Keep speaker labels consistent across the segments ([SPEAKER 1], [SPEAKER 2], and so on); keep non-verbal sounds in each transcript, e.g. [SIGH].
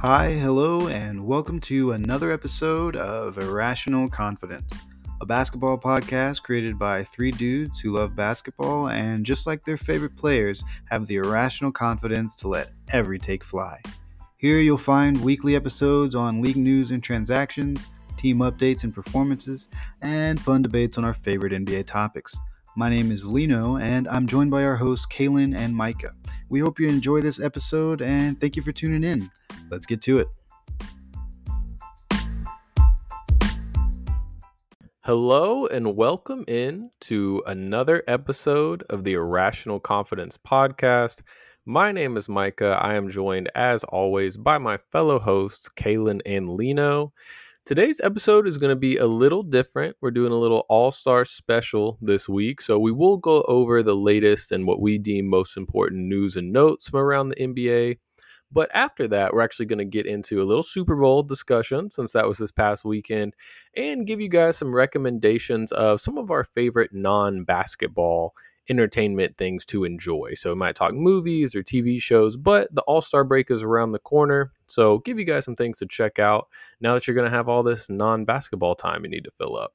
[SPEAKER 1] Hi, hello, and welcome to another episode of Irrational Confidence, a basketball podcast created by three dudes who love basketball and, just like their favorite players, have the irrational confidence to let every take fly. Here you'll find weekly episodes on league news and transactions, team updates and performances, and fun debates on our favorite NBA topics. My name is Lino, and I'm joined by our hosts, Caelan and Micah. We hope you enjoy this episode, and thank you for tuning in. Let's get to it.
[SPEAKER 2] Hello and welcome in to another episode of the Irrational Confidence Podcast. My name is Micah. I am joined, as always, by my fellow hosts, Caelan and Lino. Today's episode is going to be a little different. We're doing a little all star special this week. So, we will go over the latest and what we deem most important news and notes from around the NBA. But after that, we're actually going to get into a little Super Bowl discussion since that was this past weekend and give you guys some recommendations of some of our favorite non basketball entertainment things to enjoy. So we might talk movies or TV shows, but the All Star break is around the corner. So give you guys some things to check out now that you're going to have all this non basketball time you need to fill up.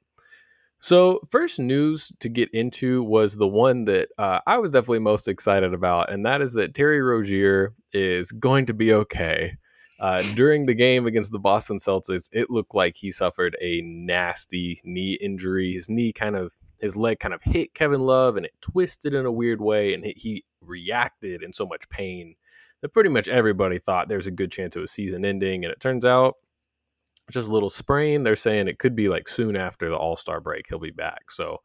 [SPEAKER 2] So, first news to get into was the one that uh, I was definitely most excited about, and that is that Terry Rozier is going to be okay. Uh, during the game against the Boston Celtics, it looked like he suffered a nasty knee injury. His knee kind of, his leg kind of hit Kevin Love and it twisted in a weird way, and he reacted in so much pain that pretty much everybody thought there's a good chance of a season ending. And it turns out just a little sprain. They're saying it could be like soon after the All Star break, he'll be back. So,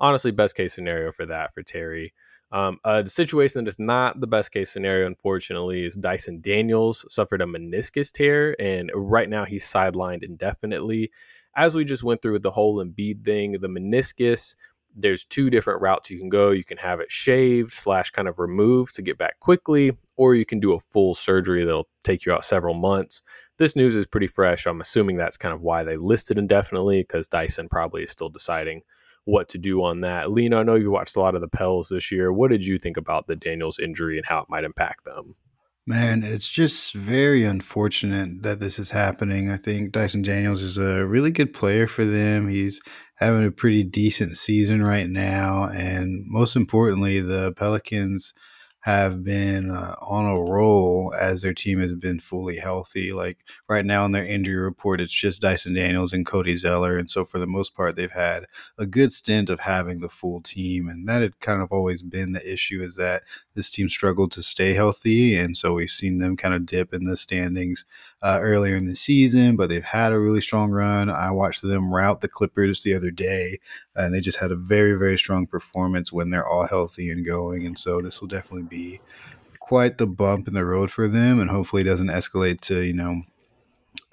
[SPEAKER 2] honestly, best case scenario for that for Terry. Um, uh, the situation that is not the best case scenario, unfortunately, is Dyson Daniels suffered a meniscus tear, and right now he's sidelined indefinitely. As we just went through with the whole Embiid thing, the meniscus, there's two different routes you can go. You can have it shaved slash kind of removed to get back quickly, or you can do a full surgery that'll take you out several months. This news is pretty fresh. I'm assuming that's kind of why they listed indefinitely because Dyson probably is still deciding what to do on that. Lino, I know you watched a lot of the Pels this year. What did you think about the Daniels injury and how it might impact them?
[SPEAKER 1] Man, it's just very unfortunate that this is happening. I think Dyson Daniels is a really good player for them. He's having a pretty decent season right now. And most importantly, the Pelicans have been uh, on a roll as their team has been fully healthy. Like right now in their injury report, it's just Dyson Daniels and Cody Zeller. And so for the most part, they've had a good stint of having the full team. And that had kind of always been the issue is that this team struggled to stay healthy. And so we've seen them kind of dip in the standings uh, earlier in the season, but they've had a really strong run. I watched them rout the Clippers the other day, and they just had a very, very strong performance when they're all healthy and going. And so this will definitely be quite the bump in the road for them, and hopefully doesn't escalate to, you know,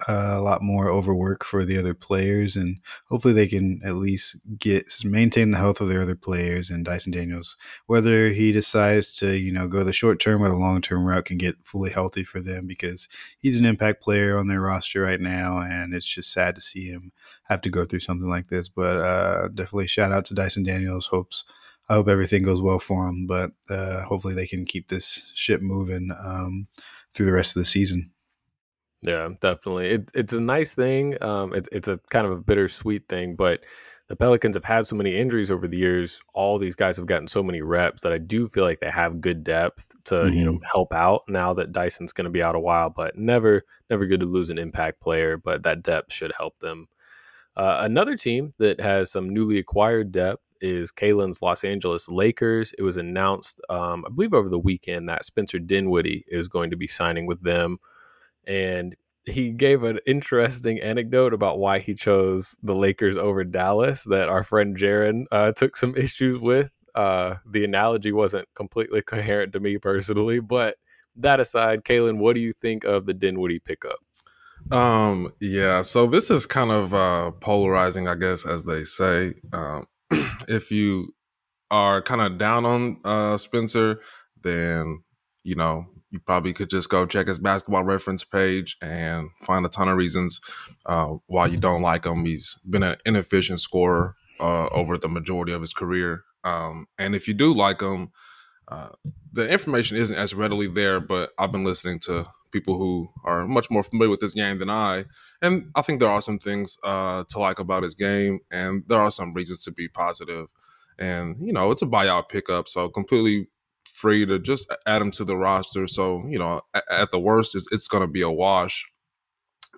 [SPEAKER 1] a lot more overwork for the other players, and hopefully they can at least get maintain the health of their other players. And Dyson Daniels, whether he decides to you know go the short term or the long term route, can get fully healthy for them because he's an impact player on their roster right now, and it's just sad to see him have to go through something like this. But uh, definitely shout out to Dyson Daniels. Hopes I hope everything goes well for him, but uh, hopefully they can keep this ship moving um, through the rest of the season.
[SPEAKER 2] Yeah, definitely. It, it's a nice thing. Um, it, it's a kind of a bittersweet thing, but the Pelicans have had so many injuries over the years. All these guys have gotten so many reps that I do feel like they have good depth to mm-hmm. you know mm-hmm. help out. Now that Dyson's going to be out a while, but never never good to lose an impact player. But that depth should help them. Uh, another team that has some newly acquired depth is Caelan's Los Angeles Lakers. It was announced, um, I believe, over the weekend that Spencer Dinwiddie is going to be signing with them and he gave an interesting anecdote about why he chose the Lakers over Dallas that our friend Jaron uh, took some issues with. Uh, the analogy wasn't completely coherent to me personally, but that aside, Caelan, what do you think of the Dinwiddie pickup?
[SPEAKER 3] Um, yeah, so this is kind of uh, polarizing, I guess, as they say. Um, [CLEARS THROAT] if you are kind of down on uh, Spencer, then you know you probably could just go check his basketball reference page and find a ton of reasons uh, why you don't like him. He's been an inefficient scorer uh, over the majority of his career. Um, and if you do like him, uh, the information isn't as readily there, but I've been listening to people who are much more familiar with this game than I. And I think there are some things uh, to like about his game, and there are some reasons to be positive. And you know, it's a buyout pickup, so completely free to just add him to the roster. So you know, at, at the worst, it's, it's going to be a wash.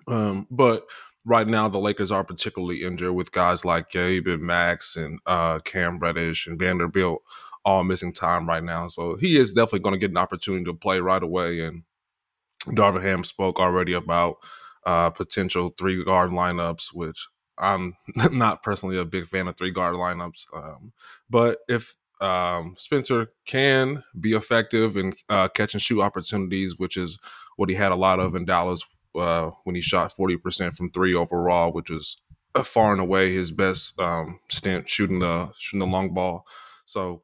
[SPEAKER 3] Um, but right now, the Lakers are particularly injured with guys like Gabe and Max and uh, Cam Reddish and Vanderbilt all missing time right now. So he is definitely going to get an opportunity to play right away. And Darvin Ham spoke already about uh, potential three guard lineups, which I'm [LAUGHS] not personally a big fan of three guard lineups. Um, but if um, Spencer can be effective in uh, catch and shoot opportunities, which is what he had a lot of in Dallas uh, when he shot 40% from three overall, which was far and away his best um, stint shooting the shooting the long ball. So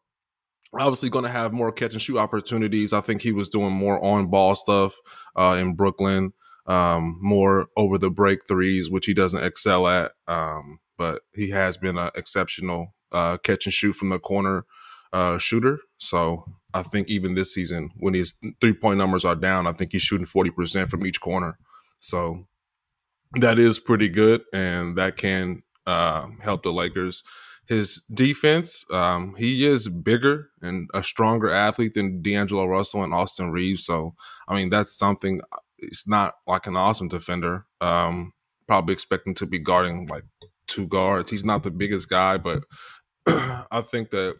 [SPEAKER 3] obviously going to have more catch and shoot opportunities. I think he was doing more on ball stuff uh, in Brooklyn, um, more over the break threes, which he doesn't excel at. Um, but he has been an exceptional uh, catch and shoot from the corner uh, shooter. So I think even this season, when his three point numbers are down, I think he's shooting 40% from each corner. So that is pretty good. And that can uh, help the Lakers his defense, um, he is bigger and a stronger athlete than D'Angelo Russell and Austin Reaves. So, I mean, that's something. It's not like an awesome defender. Um, probably expecting to be guarding like two guards. He's not the biggest guy, but [CLEARS THROAT] I think that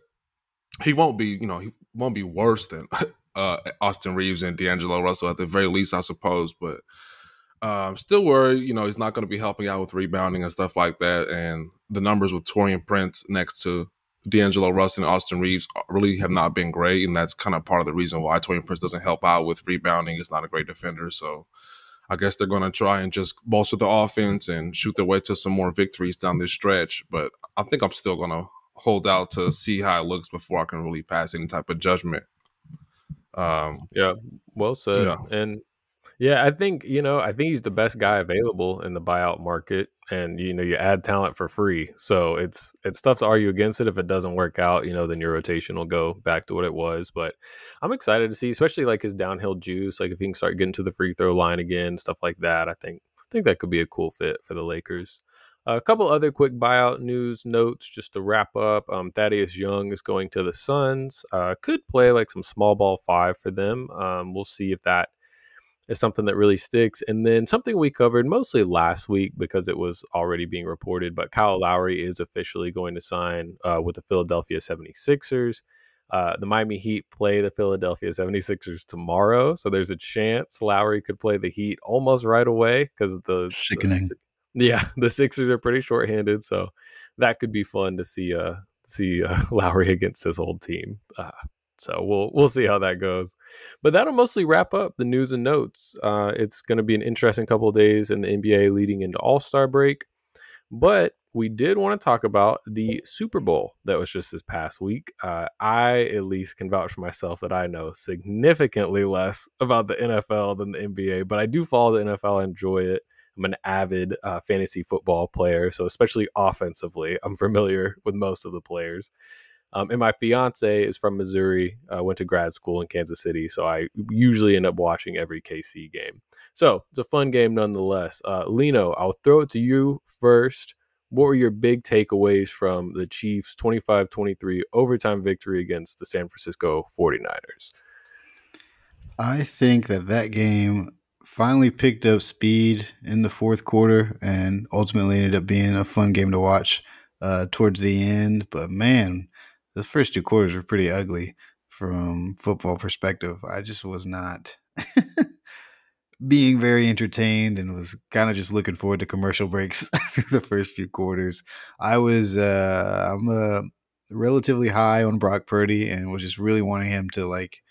[SPEAKER 3] he won't be. You know, he won't be worse than [LAUGHS] uh, Austin Reaves and D'Angelo Russell at the very least, I suppose. But um, still worried, you know, he's not going to be helping out with rebounding and stuff like that. And the numbers with Taurean Prince next to D'Angelo Russell and Austin Reaves really have not been great. And that's kind of part of the reason why Taurean Prince doesn't help out with rebounding. He's not a great defender. So I guess they're going to try and just bolster the offense and shoot their way to some more victories down this stretch. But I think I'm still going to hold out to see how it looks before I can really pass any type of judgment.
[SPEAKER 2] Um, yeah, well said. Yeah. And yeah, I think, you know, I think he's the best guy available in the buyout market and you know, you add talent for free. So it's it's tough to argue against it if it doesn't work out, you know, then your rotation will go back to what it was, but I'm excited to see especially like his downhill juice, like if he can start getting to the free throw line again, stuff like that. I think I think that could be a cool fit for the Lakers. A couple other quick buyout news notes just to wrap up. Um, Thaddeus Young is going to the Suns. Uh, could play like some small ball five for them. Um, we'll see if that is something that really sticks. And then something we covered mostly last week because it was already being reported, but Kyle Lowry is officially going to sign uh, with the Philadelphia 76ers. Uh, the Miami Heat play the Philadelphia 76ers tomorrow. So there's a chance Lowry could play the Heat almost right away because the
[SPEAKER 1] sickening.
[SPEAKER 2] The, yeah, the Sixers are pretty shorthanded. So that could be fun to see uh, see uh, [LAUGHS] Lowry against his old team. Uh, so we'll we'll see how that goes. But that'll mostly wrap up the news and notes. Uh, it's going to be an interesting couple of days in the NBA leading into All Star break. But we did want to talk about the Super Bowl that was just this past week. Uh, I at least can vouch for myself that I know significantly less about the NFL than the NBA, but I do follow the NFL. I enjoy it. I'm an avid uh, fantasy football player, so especially offensively, I'm familiar with most of the players. Um, and my fiance is from Missouri, uh, went to grad school in Kansas City. So I usually end up watching every KC game. So it's a fun game nonetheless. Uh, Lino, I'll throw it to you first. What were your big takeaways from the Chiefs' 25 23 overtime victory against the San Francisco 49ers?
[SPEAKER 1] I think that that game finally picked up speed in the fourth quarter and ultimately ended up being a fun game to watch uh, towards the end. But man, the first two quarters were pretty ugly from football perspective. I just was not [LAUGHS] being very entertained and was kind of just looking forward to commercial breaks [LAUGHS] the first few quarters. I was uh I'm uh relatively high on Brock Purdy and was just really wanting him to like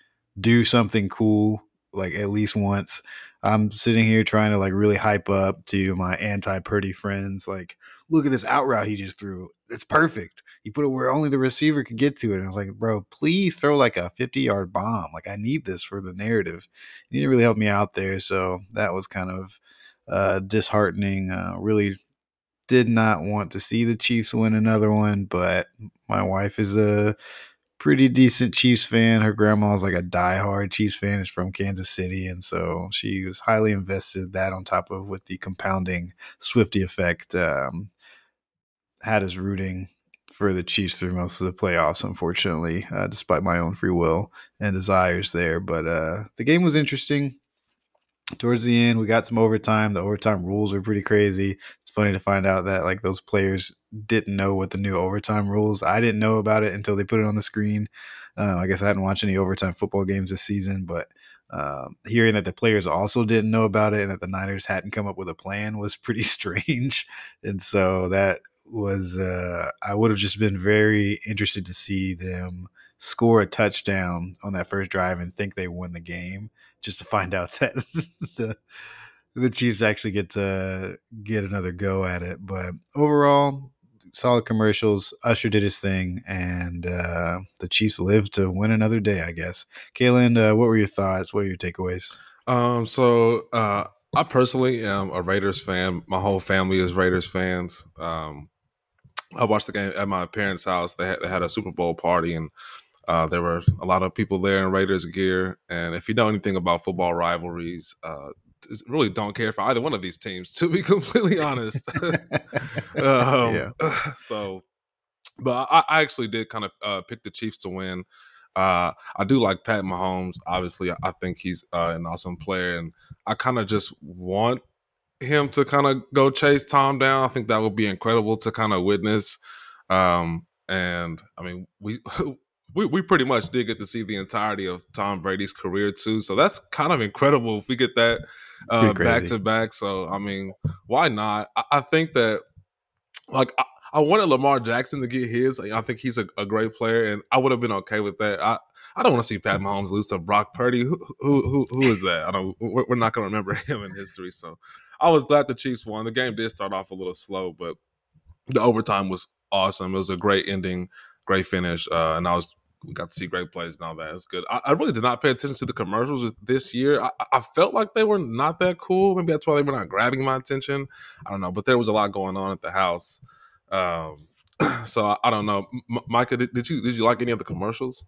[SPEAKER 1] do something cool like at least once. I'm sitting here trying to like really hype up to my anti Purdy friends like look at this out route he just threw. It's perfect he put it where only the receiver could get to it. And I was like, bro, please throw like a 50 yard bomb. Like, I need this for the narrative. He didn't really help me out there. So that was kind of uh, disheartening. Uh, really did not want to see the Chiefs win another one, but my wife is a pretty decent Chiefs fan. Her grandma's like a diehard Chiefs fan. Is from Kansas City, and so she was highly invested. That on top of with the compounding Swifty effect, um, had us rooting for the Chiefs through most of the playoffs. Unfortunately, uh, despite my own free will and desires there, but uh, the game was interesting towards the end we got some overtime the overtime rules are pretty crazy it's funny to find out that like those players didn't know what the new overtime rules i didn't know about it until they put it on the screen uh, i guess i hadn't watched any overtime football games this season but um, hearing that the players also didn't know about it and that the niners hadn't come up with a plan was pretty [LAUGHS] strange and so that was uh, i would have just been very interested to see them score a touchdown on that first drive and think they won the game just to find out [LAUGHS] that the the Chiefs actually get to get another go at it. But overall, solid commercials. Usher did his thing, and uh, the Chiefs lived to win another day. I guess. Caelan, uh, what were your thoughts? What are your takeaways?
[SPEAKER 3] Um, so uh, I personally am a Raiders fan. My whole family is Raiders fans. Um, I watched the game at my parents' house. They had, they had a Super Bowl party, and uh, there were a lot of people there in Raiders gear, and if you know anything about football rivalries, uh, really don't care for either one of these teams. To be [LAUGHS] completely honest, [LAUGHS] um, yeah. [SIGHS] So, but I, I actually did kind of uh, pick the Chiefs to win. Uh, I do like Pat Mahomes. Obviously, I think he's uh, an awesome player, and I kind of just want him to kind of go chase Tom down. I think that would be incredible to kind of witness. Um, and I mean, we [LAUGHS] we, we pretty much did get to see the entirety of Tom Brady's career too. So that's kind of incredible if we get that uh, back to back. So I mean, why not? I, I think that like I, I, wanted Lamar Jackson to get his. I think he's a, a, great player, and I would have been okay with that. I I don't want to see Pat Mahomes lose to Brock Purdy. Who who who, who is that? I don't. We're, we're not going to remember [LAUGHS] him in history. So I was glad the Chiefs won. The game did start off a little slow, but the overtime was awesome. It was a great ending, great finish, uh, and I was we got to see great plays and all that. It's good. I, I, really did not pay attention to the commercials this year. I, I, felt like they were not that cool. Maybe that's why they were not grabbing my attention. I don't know, but there was a lot going on at the house. Um, [CLEARS THROAT] so I, I, don't know, M- Micah. Did, did, you did you like any of the commercials?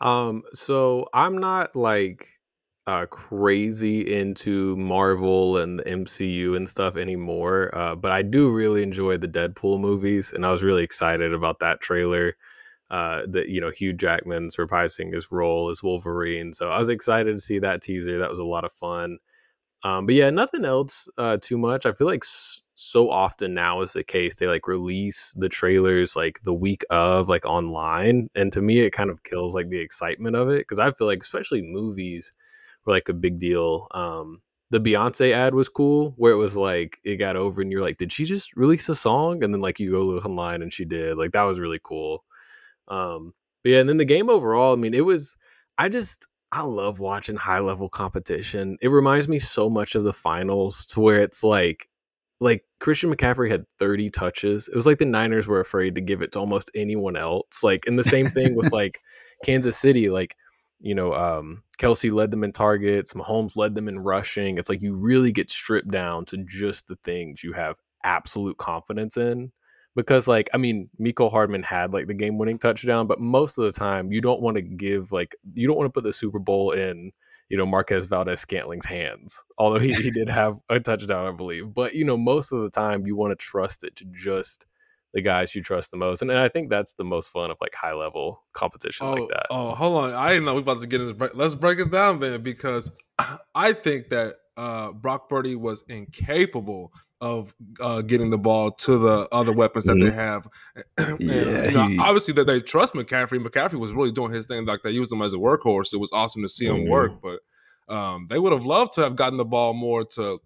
[SPEAKER 2] Um, so I'm not like uh, crazy into Marvel and the MCU and stuff anymore, uh, but I do really enjoy the Deadpool movies, and I was really excited about that trailer uh, that you know Hugh Jackman's reprising his role as Wolverine. So I was excited to see that teaser. That was a lot of fun. Um, but yeah, nothing else uh, too much. I feel like s- so often now is the case. They like release the trailers like the week of, like online, and to me, it kind of kills like the excitement of it because I feel like especially movies were like a big deal. Um, the Beyonce ad was cool, where it was like it got over, and you're like, did she just release a song? And then like you go look online, and she did. Like that was really cool. Um, but yeah, and then the game overall, I mean, it was, I just, I love watching high level competition. It reminds me so much of the finals to where it's like, like Christian McCaffrey had 30 touches. It was like the Niners were afraid to give it to almost anyone else. Like, and the same thing with [LAUGHS] like Kansas City, like, you know, um, Kelce led them in targets, Mahomes led them in rushing. It's like you really get stripped down to just the things you have absolute confidence in because like I mean, Mecole Hardman had like the game winning touchdown, but most of the time you don't want to give like you don't want to put the Super Bowl in you know Marquez Valdes-Scantling's hands. Although he, he did [LAUGHS] have a touchdown, I believe. But you know, most of the time you want to trust it to just the guys you trust the most. And, and I think that's the most fun of like high level competition
[SPEAKER 3] oh,
[SPEAKER 2] like that.
[SPEAKER 3] Oh, hold on. I didn't know we were about to get into break. Let's break it down then because [CLEARS THROAT] I think that uh, Brock Purdy was incapable of uh, getting the ball to the other weapons that mm-hmm. they have. [CLEARS THROAT] and, yeah, you know, he... obviously that they trust McCaffrey. McCaffrey was really doing his thing, like they used him as a workhorse. It was awesome to see him mm-hmm. work, but um, they would have loved to have gotten the ball more to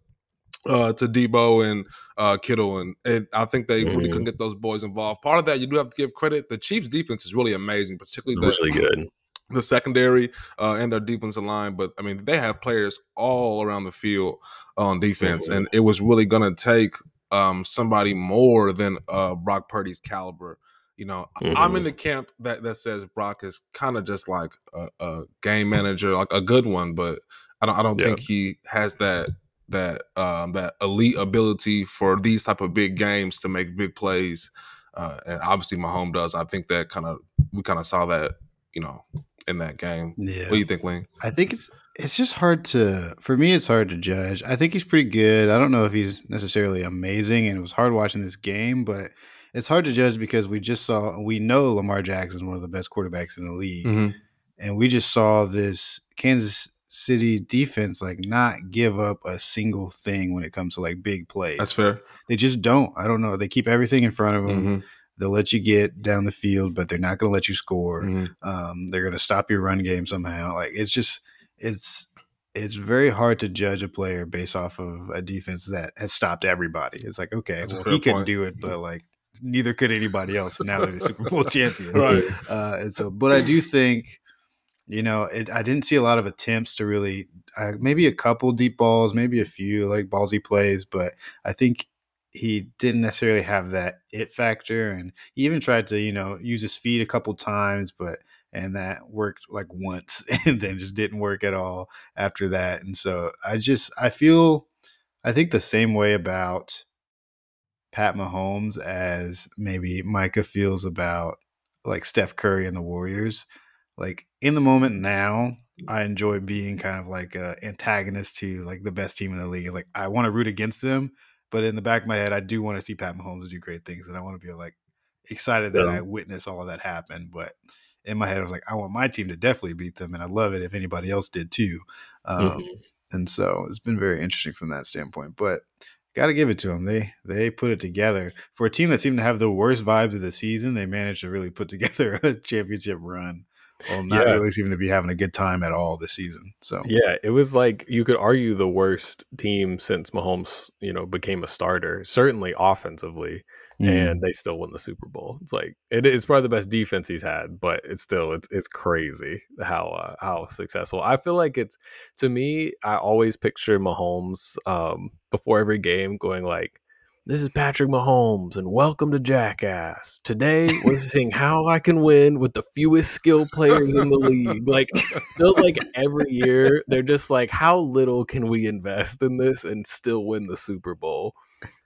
[SPEAKER 3] uh, to Deebo and uh, Kittle, and, and I think they mm-hmm. really couldn't get those boys involved. Part of that, you do have to give credit. The Chiefs' defense is really amazing, particularly the,
[SPEAKER 2] really good
[SPEAKER 3] the secondary uh, and their defensive line. But I mean, they have players all around the field on defense, mm-hmm. and it was really going to take um, somebody more than uh, Brock Purdy's caliber. You know, mm-hmm. I'm in the camp that that says Brock is kind of just like a, a, game manager, like a good one, but I don't I don't yeah. think he has that that um, that elite ability for these type of big games to make big plays. uh, and obviously Mahomes does. I think that kind of we kind of saw that, you know, in that game.
[SPEAKER 1] Yeah.
[SPEAKER 3] What do you think, Ling?
[SPEAKER 1] I think it's it's just hard to for me it's hard to judge. I think he's pretty good. I don't know if he's necessarily amazing and it was hard watching this game, but it's hard to judge because we just saw we know Lamar Jackson is one of the best quarterbacks in the league.
[SPEAKER 3] Mm-hmm.
[SPEAKER 1] And we just saw this Kansas City defense like not give up a single thing when it comes to like big plays.
[SPEAKER 3] That's fair.
[SPEAKER 1] They just don't. I don't know. They keep everything in front of them.
[SPEAKER 3] Mm-hmm.
[SPEAKER 1] They'll let you get down the field, but they're not going to let you score.
[SPEAKER 3] Mm-hmm.
[SPEAKER 1] Um, they're going to stop your run game somehow. Like it's just it's it's very hard to judge a player based off of a defense that has stopped everybody. It's like okay, well, he couldn't do it, but like neither could anybody else. And now they're the Super Bowl [LAUGHS] champions.
[SPEAKER 3] Right.
[SPEAKER 1] Uh, and so, but I do think, you know, it, I didn't see a lot of attempts to really, uh, maybe a couple deep balls, maybe a few like ballsy plays, but I think he didn't necessarily have that it factor. And he even tried to, you know, use his feet a couple times, but, and that worked like once [LAUGHS] and then just didn't work at all after that. And so I just, I feel, I think the same way about Pat Mahomes as maybe Micah feels about like Steph Curry and the Warriors. Like in the moment now, I enjoy being kind of like a antagonist to like the best team in the league. Like I want to root against them, but in the back of my head, I do want to see Pat Mahomes do great things, and I want to be like excited that
[SPEAKER 2] Yeah.
[SPEAKER 1] I witnessed all of that happen. But in my head, I was like, I want my team to definitely beat them, and I love it if anybody else did too. Um,
[SPEAKER 2] Mhm.
[SPEAKER 1] and so it's been very interesting from that standpoint. But got to give it to them. They they put it together for a team that seemed to have the worst vibes of the season. They managed to really put [LAUGHS] together a championship run. Well, not
[SPEAKER 2] Yeah.
[SPEAKER 1] really seeming to be having a good time at all this season. So
[SPEAKER 2] Yeah, it was like you could argue the worst team since Mahomes, you know, became a starter, certainly offensively,
[SPEAKER 1] mm,
[SPEAKER 2] and they still won the Super Bowl. It's like it is probably the best defense he's had, but it's still it's it's crazy how uh, how successful. I feel like it's to me, I always picture Mahomes um before every game going like this is Patrick Mahomes and welcome to Jackass. Today we're seeing how I can win with the fewest skill players in the league. Like it feels like every year they're just like how little can we invest in this and still win the super bowl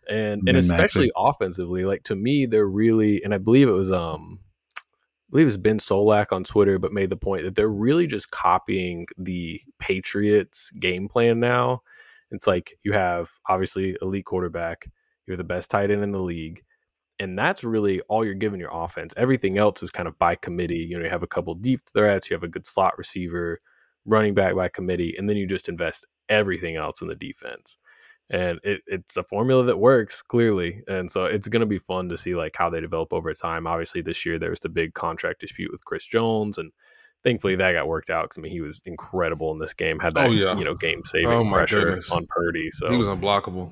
[SPEAKER 2] and and especially offensively like to me they're really and i believe it was um I believe it was Ben Solak on Twitter, but made the point that they're really just copying the Patriots game plan now. It's like you have obviously elite quarterback, you're the best tight end in the league, and that's really all you're giving your offense. Everything else is kind of by committee. You know, you have a couple deep threats, you have a good slot receiver, running back by committee, and then you just invest everything else in the defense. And it, it's a formula that works clearly, and so it's going to be fun to see like how they develop over time. Obviously, this year there was the big contract dispute with Chris Jones, and thankfully that got worked out because I mean he was incredible in this game. Had oh, that
[SPEAKER 3] Oh, yeah.
[SPEAKER 2] you know game saving
[SPEAKER 3] Oh,
[SPEAKER 2] pressure
[SPEAKER 3] goodness.
[SPEAKER 2] on Purdy. So
[SPEAKER 3] He was unblockable.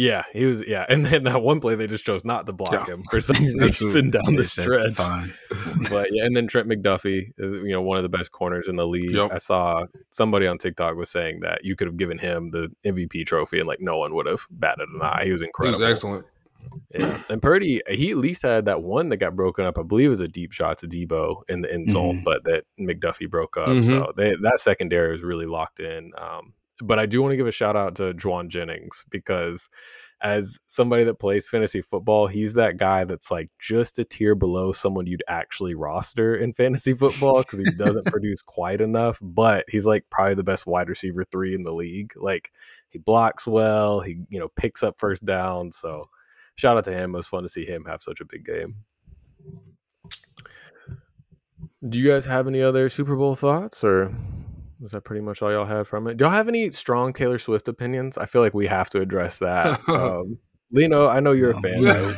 [SPEAKER 2] Yeah, he was. Yeah, and then that one play they just chose not to block
[SPEAKER 3] Yeah.
[SPEAKER 2] him for some [LAUGHS] reason down the stretch.
[SPEAKER 1] Fine. [LAUGHS]
[SPEAKER 2] But yeah, and then Trent McDuffie is you know one of the best corners in the league.
[SPEAKER 3] Yep.
[SPEAKER 2] I saw somebody on TikTok was saying that you could have given him the MVP trophy and like no one would have batted an eye. He was incredible.
[SPEAKER 3] He was excellent.
[SPEAKER 2] Yeah. And Purdy, he at least had that one that got broken up. I believe it was a deep shot to Deebo in the end zone,
[SPEAKER 1] Mhm.
[SPEAKER 2] but that McDuffie broke up.
[SPEAKER 3] Mhm.
[SPEAKER 2] So they, that secondary was really locked in. Um, but I do want to give a shout out to Jauan Jennings because as somebody that plays fantasy football, he's that guy that's like just a tier below someone you'd actually roster in fantasy football because he doesn't [LAUGHS] produce quite enough, but he's like probably the best wide receiver three in the league. Like he blocks well, he you know picks up first down. So shout out to him. It was fun to see him have such a big game. Do you guys have any other Super Bowl thoughts, or was that pretty much all y'all have from it? Do y'all have any strong Taylor Swift opinions? I feel like we have to address that. [LAUGHS] um, Lino, I know you're a fan.
[SPEAKER 3] Yeah.
[SPEAKER 2] right?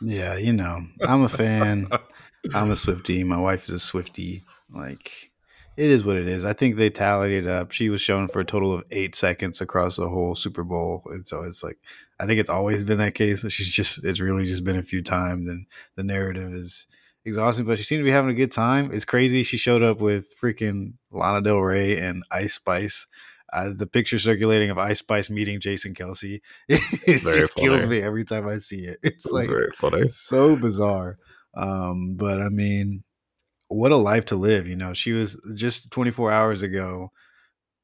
[SPEAKER 1] Yeah, you know, I'm a fan. [LAUGHS] I'm a Swifty. My wife is a Swifty. Like, it is what it is. I think they tallied it up. She was shown for a total of eight seconds across the whole Super Bowl, and so it's like I think it's always been that case. She's just it's really just been a few times, and the narrative is exhausting. But she seemed to be having a good time. It's crazy. She showed up with freaking Lana Del Rey and Ice Spice. Uh, the picture circulating of Ice Spice meeting Jason Kelce, [LAUGHS] it
[SPEAKER 2] Very
[SPEAKER 1] just kills me every time I see it. It's like
[SPEAKER 2] funny.
[SPEAKER 1] so bizarre. Um, but I mean, what a life to live. You know, she was just 24 hours ago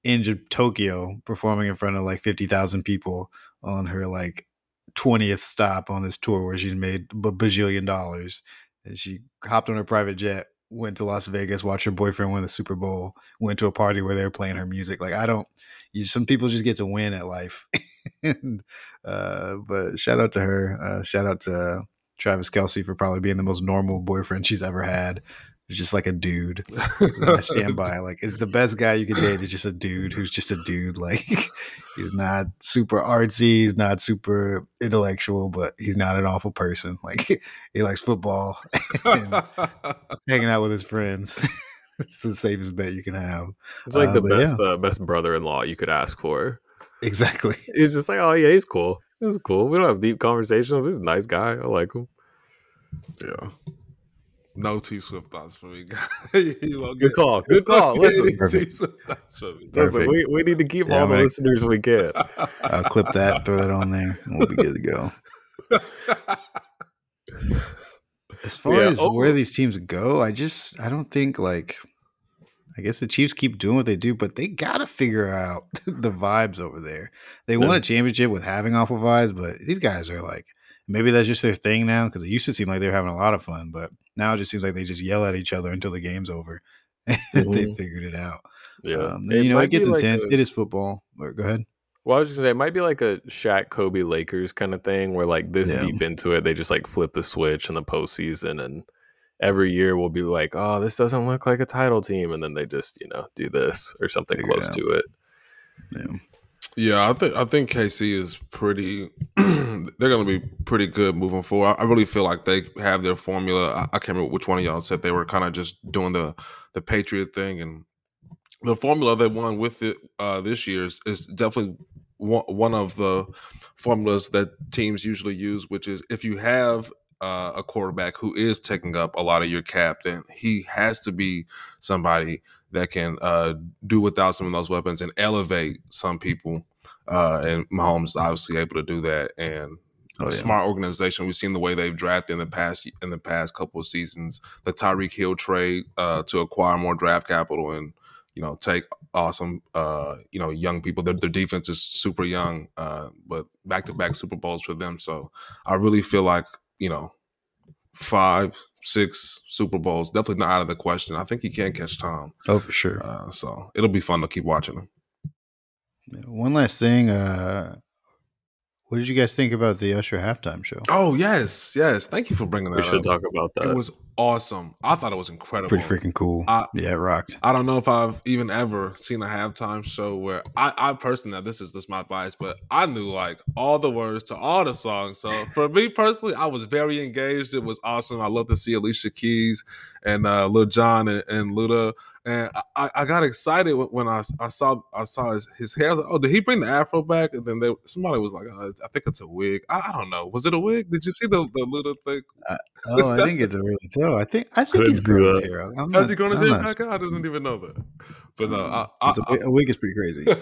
[SPEAKER 1] in Tokyo performing in front of like 50,000 people on her like twentieth stop on this tour where she's made a bajillion dollars, and she hopped on her private jet, went to Las Vegas, watched her boyfriend win the Super Bowl, went to a party where they were playing her music. Like I don't, you, some people just get to win at life. [LAUGHS] and, uh, but shout out to her. Uh, shout out to Travis Kelce for probably being the most normal boyfriend she's ever had. He's just like a dude. I stand by. Like, it's the best guy you could date. Is just a dude who's just a dude. Like, [LAUGHS] he's not super artsy. He's not super intellectual, but he's not an awful person. Like, [LAUGHS] he likes football [LAUGHS] and hanging out with his friends. it's the safest bet you can have.
[SPEAKER 2] It's like
[SPEAKER 1] Uh,
[SPEAKER 2] the
[SPEAKER 1] but
[SPEAKER 2] best uh, best brother in law you could ask for.
[SPEAKER 1] Exactly.
[SPEAKER 2] He's just like, oh yeah, he's cool. He's cool. We don't have deep conversations. He's a nice guy. I like him.
[SPEAKER 3] yeah. No T Swift thoughts for me. [LAUGHS] You won't
[SPEAKER 2] Good call. Good call.
[SPEAKER 3] you won't get
[SPEAKER 2] Listen.
[SPEAKER 3] any
[SPEAKER 1] Perfect.
[SPEAKER 3] T-Swift thoughts from me.
[SPEAKER 2] Listen, we, we need to keep
[SPEAKER 1] Yeah,
[SPEAKER 2] all
[SPEAKER 1] I'm
[SPEAKER 2] the
[SPEAKER 1] gonna-
[SPEAKER 2] listeners we get. [LAUGHS]
[SPEAKER 1] I'll clip that, throw that on there, and we'll be good to go. [LAUGHS] As far
[SPEAKER 2] Yeah,
[SPEAKER 1] as
[SPEAKER 2] over-
[SPEAKER 1] where these teams go, I just I don't think like I guess the Chiefs keep doing what they do, but they gotta figure out the vibes over there. They won a championship with having awful vibes, but these guys are like maybe that's just their thing now because it used to seem like they were having a lot of fun, but now it just seems like they just yell at each other until the game's over. And [LAUGHS]
[SPEAKER 2] they
[SPEAKER 1] figured it out.
[SPEAKER 2] Yeah.
[SPEAKER 1] Um, then, you know, it gets
[SPEAKER 2] like
[SPEAKER 1] intense.
[SPEAKER 2] a-
[SPEAKER 1] it is football. But go ahead.
[SPEAKER 2] Well, I was just gonna say it might be like a Shaq Kobe Lakers kind of thing where like this
[SPEAKER 1] Yeah.
[SPEAKER 2] deep into it, they just like flip the switch in the postseason and every year we'll be like, Oh, this doesn't look like a title team and then they just, you know, do this or something
[SPEAKER 1] Figure
[SPEAKER 2] close
[SPEAKER 1] out.
[SPEAKER 2] to it.
[SPEAKER 1] Yeah.
[SPEAKER 3] Yeah, I think I think KC is pretty. [CLEARS THROAT] they're going to be pretty good moving forward. I, really feel like they have their formula. I, I can't remember which one of y'all said they were kind of just doing the the Patriot thing, and the formula they won with it uh, this year is, is definitely one, one of the formulas that teams usually use, which is if you have uh, a quarterback who is taking up a lot of your cap, then he has to be somebody that can uh, do without some of those weapons and elevate some people. Uh, and Mahomes is obviously able to do that. And
[SPEAKER 1] Oh, yeah.
[SPEAKER 3] smart organization. We've seen the way they've drafted in the past in the past couple of seasons. The Tyreek Hill trade uh, to acquire more draft capital and you know take awesome uh, you know young people. Their, their defense is super young, uh, but back to back Super Bowls for them. So I really feel like you know five, six Super Bowls definitely not out of the question. I think he can catch Tom.
[SPEAKER 1] Oh, for sure.
[SPEAKER 3] Uh, so it'll be fun to keep watching him.
[SPEAKER 1] One last thing. Uh, what did you guys think about the Usher halftime show?
[SPEAKER 3] Oh yes, yes. Thank you for bringing that
[SPEAKER 2] We should
[SPEAKER 3] up.
[SPEAKER 2] talk about that.
[SPEAKER 3] It was awesome. I thought it was incredible.
[SPEAKER 1] Pretty freaking cool.
[SPEAKER 3] I-
[SPEAKER 1] yeah, it rocked.
[SPEAKER 3] I don't know if I've even ever seen a halftime show where I, I personally, now this is just my bias, but I knew like all the words to all the songs. So for me personally, I was very engaged. It was awesome. I love to see Alicia Keys and uh, Lil Jon and, and Luda. And I- I, got excited when- I, I saw I saw his, his hair. I was like, oh, did he bring the afro back? And then they, somebody was like, oh, I think it's a wig. I, I don't know. Was it a wig? Did you see the, the little thing? [LAUGHS]
[SPEAKER 1] Oh, I didn't get to really tell. I think I think
[SPEAKER 2] Couldn't
[SPEAKER 1] he's grown his
[SPEAKER 2] do
[SPEAKER 1] hair out. I'm
[SPEAKER 3] Has
[SPEAKER 1] not-
[SPEAKER 3] he grown his
[SPEAKER 1] I'm
[SPEAKER 3] hair back out? I didn't even know that. But no, I,
[SPEAKER 1] It's a
[SPEAKER 3] I,
[SPEAKER 1] wig- a wig is pretty crazy. [LAUGHS]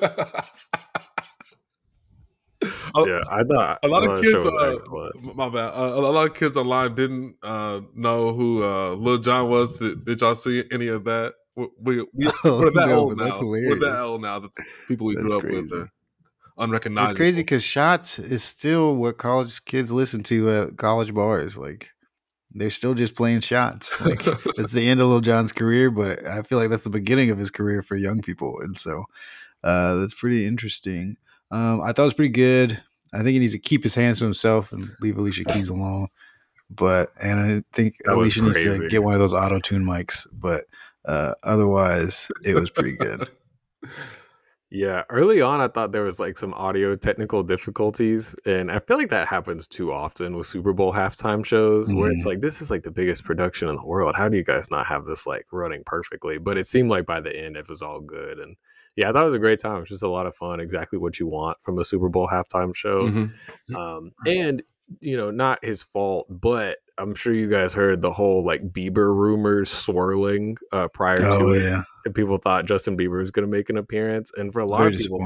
[SPEAKER 2] Yeah, I thought
[SPEAKER 3] a lot of kids,
[SPEAKER 2] show was
[SPEAKER 3] uh, my bad. Uh, a lot of kids online didn't uh, know who uh, Lil Jon was. Did, did y'all see any of that? We, we, we, [LAUGHS] we're that
[SPEAKER 1] no,
[SPEAKER 3] old now.
[SPEAKER 1] that's
[SPEAKER 3] We're that old now. The people we
[SPEAKER 1] That's
[SPEAKER 3] grew up
[SPEAKER 1] crazy.
[SPEAKER 3] with are unrecognizable.
[SPEAKER 1] It's crazy because shots is still what college kids listen to at college bars. Like they're still just playing shots. [LAUGHS] Like it's the end of Lil Jon's career, but I feel like that's the beginning of his career for young people, and so uh, that's pretty interesting. Um, I thought it was pretty good. I think he needs to keep his hands to himself and leave Alicia Keys [LAUGHS] alone. But and I think
[SPEAKER 2] That
[SPEAKER 1] Alicia needs to get one of those auto tune mics. But uh, otherwise, it was pretty good. [LAUGHS]
[SPEAKER 2] Yeah, early on, I thought there was like some audio technical difficulties, and I feel like that happens too often with Super Bowl halftime shows, where it's
[SPEAKER 1] Mhm.
[SPEAKER 2] like this is like the biggest production in the world. How do you guys not have this like running perfectly? But it seemed like by the end, it was all good, and yeah, I thought it was a great time. It was just a lot of fun, exactly what you want from a Super Bowl halftime show.
[SPEAKER 3] Mhm.
[SPEAKER 2] Um, and you know, not his fault, but I'm sure you guys heard the whole like Bieber rumors swirling uh, prior to
[SPEAKER 1] Oh
[SPEAKER 2] it
[SPEAKER 1] yeah,
[SPEAKER 2] and people thought Justin Bieber was going to make an appearance. And for a lot
[SPEAKER 1] very
[SPEAKER 2] of people,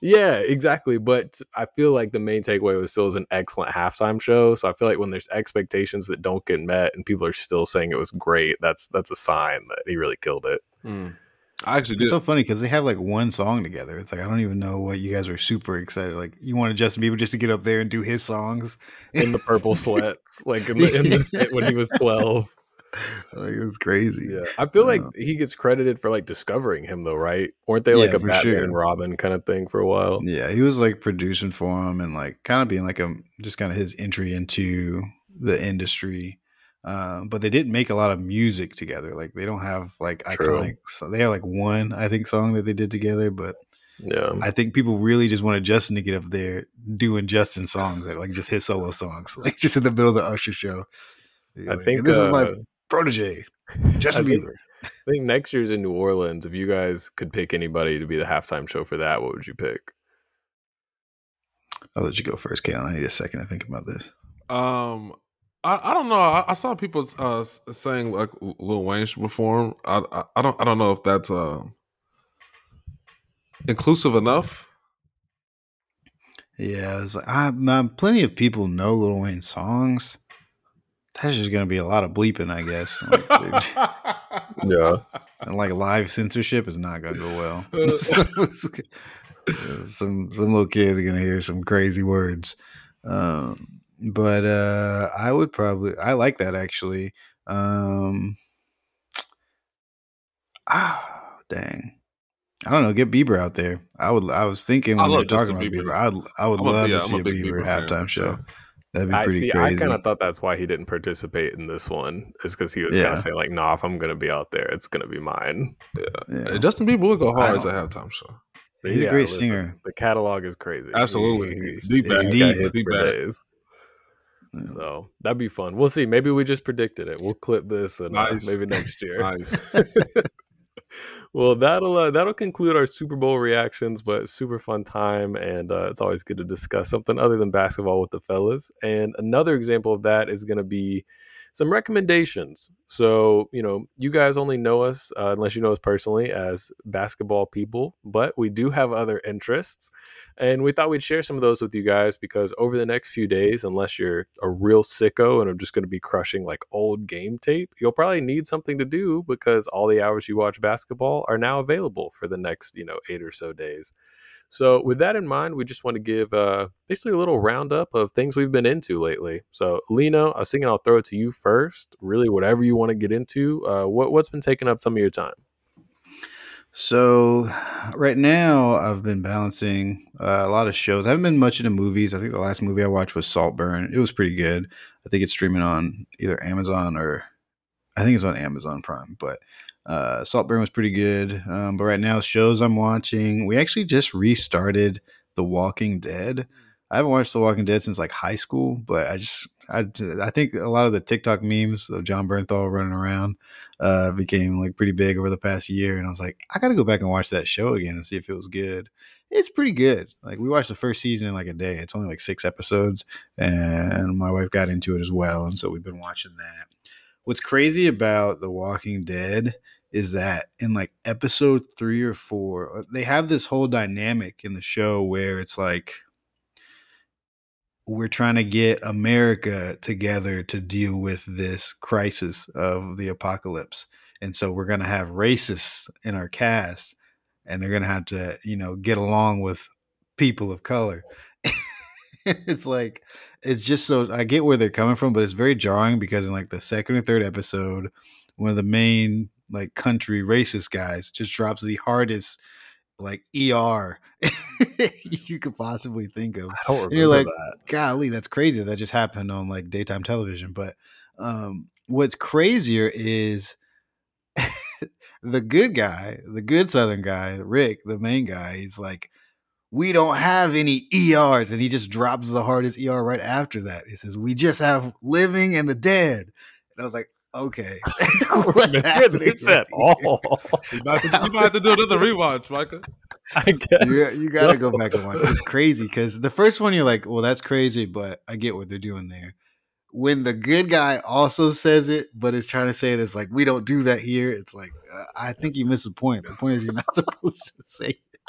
[SPEAKER 2] yeah, exactly. But I feel like the main takeaway was still is an excellent halftime show. So I feel like when there's expectations that don't get met and people are still saying it was great, that's that's a sign that he really killed it.
[SPEAKER 3] Mm. I actually
[SPEAKER 1] It's
[SPEAKER 3] did.
[SPEAKER 1] so funny because they have like one song together. It's like I don't even know what you guys were super excited. Like you wanted Justin Bieber just to get up there and do his songs.
[SPEAKER 2] in the purple [LAUGHS] sweats, like in the, in the fit when he was [LAUGHS] twelve.
[SPEAKER 1] like it's crazy.
[SPEAKER 2] Yeah, I feel like he gets credited for like discovering him though, right? Weren't they like
[SPEAKER 1] Yeah,
[SPEAKER 2] a
[SPEAKER 1] for
[SPEAKER 2] Batman
[SPEAKER 1] sure.
[SPEAKER 2] and Robin kind of thing for a while?
[SPEAKER 1] Yeah, he was like producing for him and like kind of being like a just kind of his entry into the industry. Um, but they didn't make a lot of music together. Like they don't have like
[SPEAKER 2] True.
[SPEAKER 1] iconic. So they have like one I think song that they did together. But
[SPEAKER 2] Yeah,
[SPEAKER 1] I think people really just wanted Justin to get up there doing Justin songs, that like just his solo songs, [LAUGHS] like just in the middle of the Usher show. You're
[SPEAKER 2] I
[SPEAKER 1] like,
[SPEAKER 2] think
[SPEAKER 1] "And this is my
[SPEAKER 2] uh,
[SPEAKER 1] protege, Justin
[SPEAKER 2] I think-
[SPEAKER 1] Bieber.
[SPEAKER 2] I think next year's in New Orleans. If you guys could pick anybody to be the halftime show for that, what would you pick?
[SPEAKER 1] I'll let you go first, Caelan. I need a second to think about this.
[SPEAKER 3] Um, I, I don't know. I, I saw people uh, saying like Lil Wayne should perform. I, I I don't I don't know if that's uh, inclusive enough.
[SPEAKER 1] Yeah, it's like I, my, plenty of people know Lil Wayne songs. That's just gonna be a lot of bleeping, I guess. Like, [LAUGHS]
[SPEAKER 2] Yeah,
[SPEAKER 1] and like live censorship is not gonna go well. So [LAUGHS] [LAUGHS] it's- some some little kids are gonna hear some crazy words. Um, but uh, I would probably I like that actually. Um, [SIGHS] ah, dang. I don't know. Get Bieber out there. I would. I was thinking
[SPEAKER 3] I
[SPEAKER 1] when we were talking about Bieber.
[SPEAKER 3] Bieber.
[SPEAKER 1] I'd, I would
[SPEAKER 3] I'm a-
[SPEAKER 1] love
[SPEAKER 3] yeah,
[SPEAKER 1] to
[SPEAKER 3] I'm
[SPEAKER 1] see
[SPEAKER 3] a
[SPEAKER 1] a Bieber,
[SPEAKER 3] Bieber
[SPEAKER 1] halftime show. That'd be
[SPEAKER 2] I
[SPEAKER 1] pretty
[SPEAKER 2] see.
[SPEAKER 1] crazy.
[SPEAKER 2] I kind of thought that's why he didn't participate in this one, is because he was
[SPEAKER 1] Yeah.
[SPEAKER 2] of saying like, "Nah, if I'm gonna be out there, it's gonna be mine."
[SPEAKER 1] yeah.
[SPEAKER 3] Hey, Justin Bieber would go hard as a halftime show.
[SPEAKER 1] He's a great
[SPEAKER 2] listen,
[SPEAKER 1] singer.
[SPEAKER 2] The catalog is crazy.
[SPEAKER 3] Absolutely.
[SPEAKER 2] He- he's-
[SPEAKER 3] Deep
[SPEAKER 2] he's
[SPEAKER 1] back. Deep,
[SPEAKER 3] deep
[SPEAKER 2] days.
[SPEAKER 1] Yeah.
[SPEAKER 2] So that'd be fun. We'll see. Maybe we just predicted it. We'll clip this and uh, maybe next [LAUGHS] year.
[SPEAKER 3] Nice. [LAUGHS]
[SPEAKER 2] well, that'll uh, that'll conclude our Super Bowl reactions. But super fun time, and uh, it's always good to discuss something other than basketball with the fellas. And another example of that is going to be some recommendations. So you know, you guys only know us uh, unless you know us personally as basketball people, but we do have other interests. And we thought we'd share some of those with you guys because over the next few days, unless you're a real sicko and are just going to be crushing like old game tape, you'll probably need something to do because all the hours you watch basketball are now available for the next, you know, eight or so days. So, with that in mind, we just want to give uh, basically a little roundup of things we've been into lately. So, Lino, I was thinking I'll throw it to you first. Really, whatever you want to get into. Uh, what, what's been taking up some of your time?
[SPEAKER 1] So right now I've been balancing uh, a lot of shows. I haven't been much into movies. I think the last movie I watched was Saltburn. It was pretty good. I think it's streaming on either Amazon or I think it's on Amazon Prime. But uh, Saltburn was pretty good. Um, but right now shows I'm watching. We actually just restarted The Walking Dead. I haven't watched The Walking Dead since like high school, but I just I, I think a lot of the TikTok memes of Jon Bernthal running around uh, became like pretty big over the past year, and I was like, I got to go back and watch that show again and see if it was good. It's pretty good. Like we watched the first season in like a day. It's only like six episodes, and my wife got into it as well, and so we've been watching that. What's crazy about The Walking Dead is that in like episode three or four, uh, they have this whole dynamic in the show where it's like we're trying to get America together to deal with this crisis of the apocalypse. And so we're going to have racists in our cast and they're going to have to, you know, get along with people of color. [LAUGHS] it's like it's just so I get where they're coming from, but it's very jarring because in like the second or third episode, one of the main like country racist guys just drops the hardest like ER [LAUGHS] you could possibly think of
[SPEAKER 2] I don't
[SPEAKER 1] And you're like,
[SPEAKER 2] that.
[SPEAKER 1] golly, that's crazy. That just happened on like daytime television. But um, what's crazier is [LAUGHS] the good guy, the good Southern guy, Rick, the main guy. He's like, we don't have any ERs, and he just drops the hardest ER right after that. He says, we just have living and the dead. And I was like, okay, what's
[SPEAKER 2] Remember
[SPEAKER 1] happening
[SPEAKER 2] this at
[SPEAKER 1] right here?
[SPEAKER 2] all? [LAUGHS]
[SPEAKER 3] You might, have to, you might have to do another rewatch, Micah.
[SPEAKER 2] I guess.
[SPEAKER 1] you, you got to
[SPEAKER 2] so.
[SPEAKER 1] go back and watch. It's crazy because the first one you're like, well, that's crazy, but I get what they're doing there. When the good guy also says it, but is trying to say it, it's like we don't do that here. It's like uh, I think you missed the point. The point is you're not [LAUGHS] supposed to say it.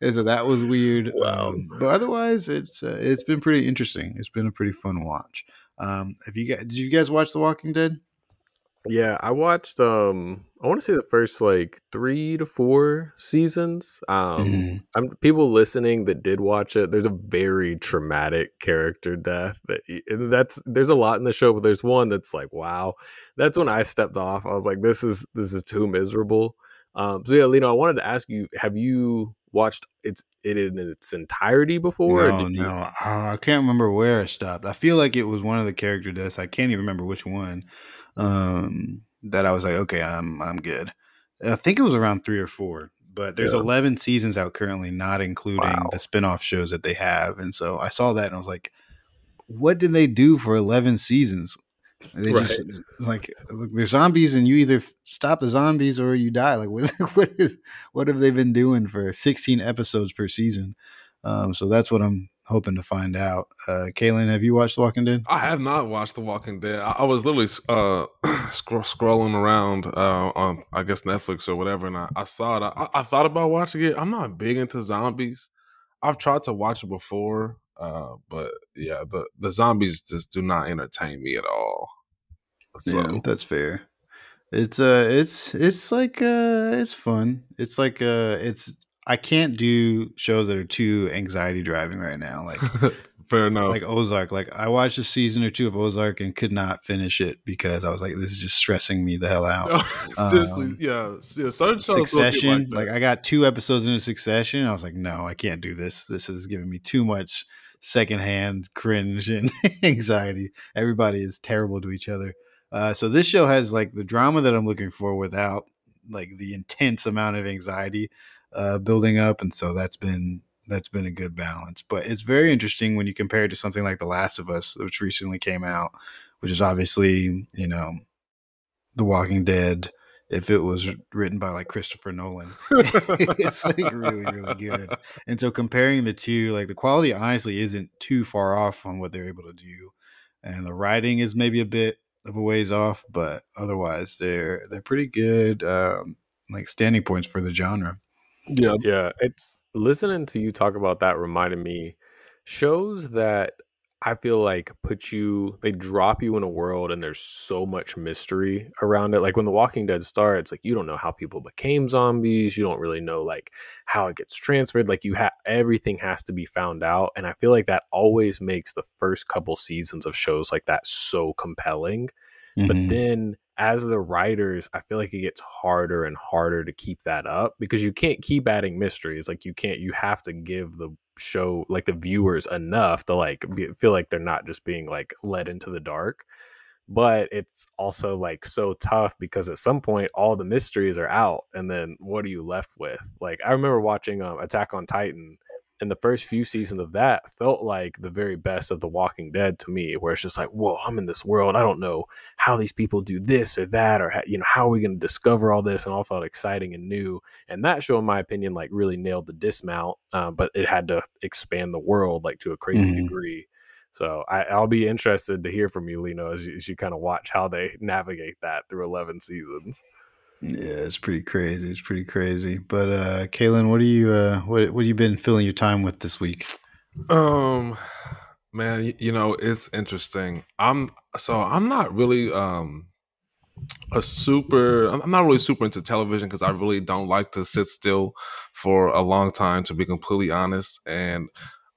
[SPEAKER 1] And so that was weird.
[SPEAKER 2] Wow.
[SPEAKER 1] Um, but otherwise, it's uh, it's been pretty interesting. It's been a pretty fun watch. Um, have you guys? Did you guys watch The Walking Dead?
[SPEAKER 2] Yeah, I watched um I want to say the first like 3 to 4 seasons. Um
[SPEAKER 1] Mhm.
[SPEAKER 2] I'm people listening that did watch it. There's a very traumatic character death that that's there's a lot in the show, but there's one that's like wow. That's when I stepped off. I was like this is this is too miserable. Um so yeah, Lino, I wanted to ask you have you watched its it in its entirety before or
[SPEAKER 1] No,
[SPEAKER 2] you
[SPEAKER 1] no, uh, I can't remember where I stopped. I feel like it was one of the character deaths. I can't even remember which one. Um, that I was like, okay, I'm I'm good. I think it was around three or four. But there's
[SPEAKER 2] Yeah.
[SPEAKER 1] 11 seasons out currently, not including
[SPEAKER 2] Wow.
[SPEAKER 1] the spin-off shows that they have. And so I saw that and I was like, what did they do for 11 seasons? They just like look, they're zombies, and you either stop the zombies or you die. Like [LAUGHS] what? What is? What have they been doing for 16 episodes per season? Um, so that's what I'm hoping to find out. Uh, Caelan, have you watched The Walking Dead?
[SPEAKER 3] I have not watched The Walking Dead. I, I was literally uh, [CLEARS THROAT] scro- scrolling around uh, on, I guess, Netflix or whatever, and I, I saw it. I, I thought about watching it. I'm not big into zombies. I've tried to watch it before, uh, but yeah, the, the zombies just do not entertain me at all. So,
[SPEAKER 1] Yeah, that's fair. It's uh, it's it's like uh, it's fun. It's like uh, it's I can't do shows that are too anxiety driving right now. Like [LAUGHS]
[SPEAKER 3] fair enough.
[SPEAKER 1] like Ozark. Like I watched a season or two of Ozark and could not finish it because I was like, this is just stressing me the hell out. [LAUGHS]
[SPEAKER 3] Seriously,
[SPEAKER 1] um,
[SPEAKER 3] yeah, yeah. Certain shows will get
[SPEAKER 1] Succession,
[SPEAKER 3] like,
[SPEAKER 1] like, I got two episodes into Succession. I was like, no, I can't do this. This is giving me too much secondhand cringe and [LAUGHS] anxiety. Everybody is terrible to each other. Uh, so this show has like the drama that I'm looking for without like the intense amount of anxiety uh, building up, and so that's been that's been a good balance. But it's very interesting when you compare it to something like The Last of Us, which recently came out, which is obviously you know The Walking Dead. If it was written by like Christopher Nolan, [LAUGHS] [LAUGHS] it's like really really good. And so comparing the two, like the quality honestly isn't too far off on what they're able to do, and the writing is maybe a bit of a ways off, but otherwise they're they're pretty good um, like standing points for the genre.
[SPEAKER 3] yeah,
[SPEAKER 2] Yeah, it's listening to you talk about that reminded me shows that I feel like put you they drop you in a world and there's so much mystery around it. Like when The Walking Dead starts, like you don't know how people became zombies, you don't really know like how it gets transferred. Like you have everything has to be found out. And I feel like that always makes the first couple seasons of shows like that so compelling. But
[SPEAKER 1] Mhm.
[SPEAKER 2] then as the writers, I feel like it gets harder and harder to keep that up because you can't keep adding mysteries. Like you can't, you have to give the show, like the viewers, enough to like be, feel like they're not just being like led into the dark. But it's also like so tough because at some point all the mysteries are out, and then what are you left with? Like I remember watching um, Attack on Titan, and the first few seasons of that felt like the very best of The Walking Dead to me, where it's just like, whoa, I'm in this world. I don't know how these people do this or that, or how, you know, how are we going to discover all this? And all felt exciting and new. And that show, in my opinion, like really nailed the dismount, um, but it had to expand the world like to a crazy
[SPEAKER 1] Mhm.
[SPEAKER 2] degree. So I, I'll be interested to hear from you, Lino, as you, as you kind of watch how they navigate that through 11 seasons.
[SPEAKER 1] Yeah, it's pretty crazy. It's pretty crazy. But uh Caelan, what are you uh what what have you been filling your time with this week?
[SPEAKER 3] Um, man, you know it's interesting. I'm so I'm not really um a super. I'm not really super into television because I really don't like to sit still for a long time. To be completely honest, and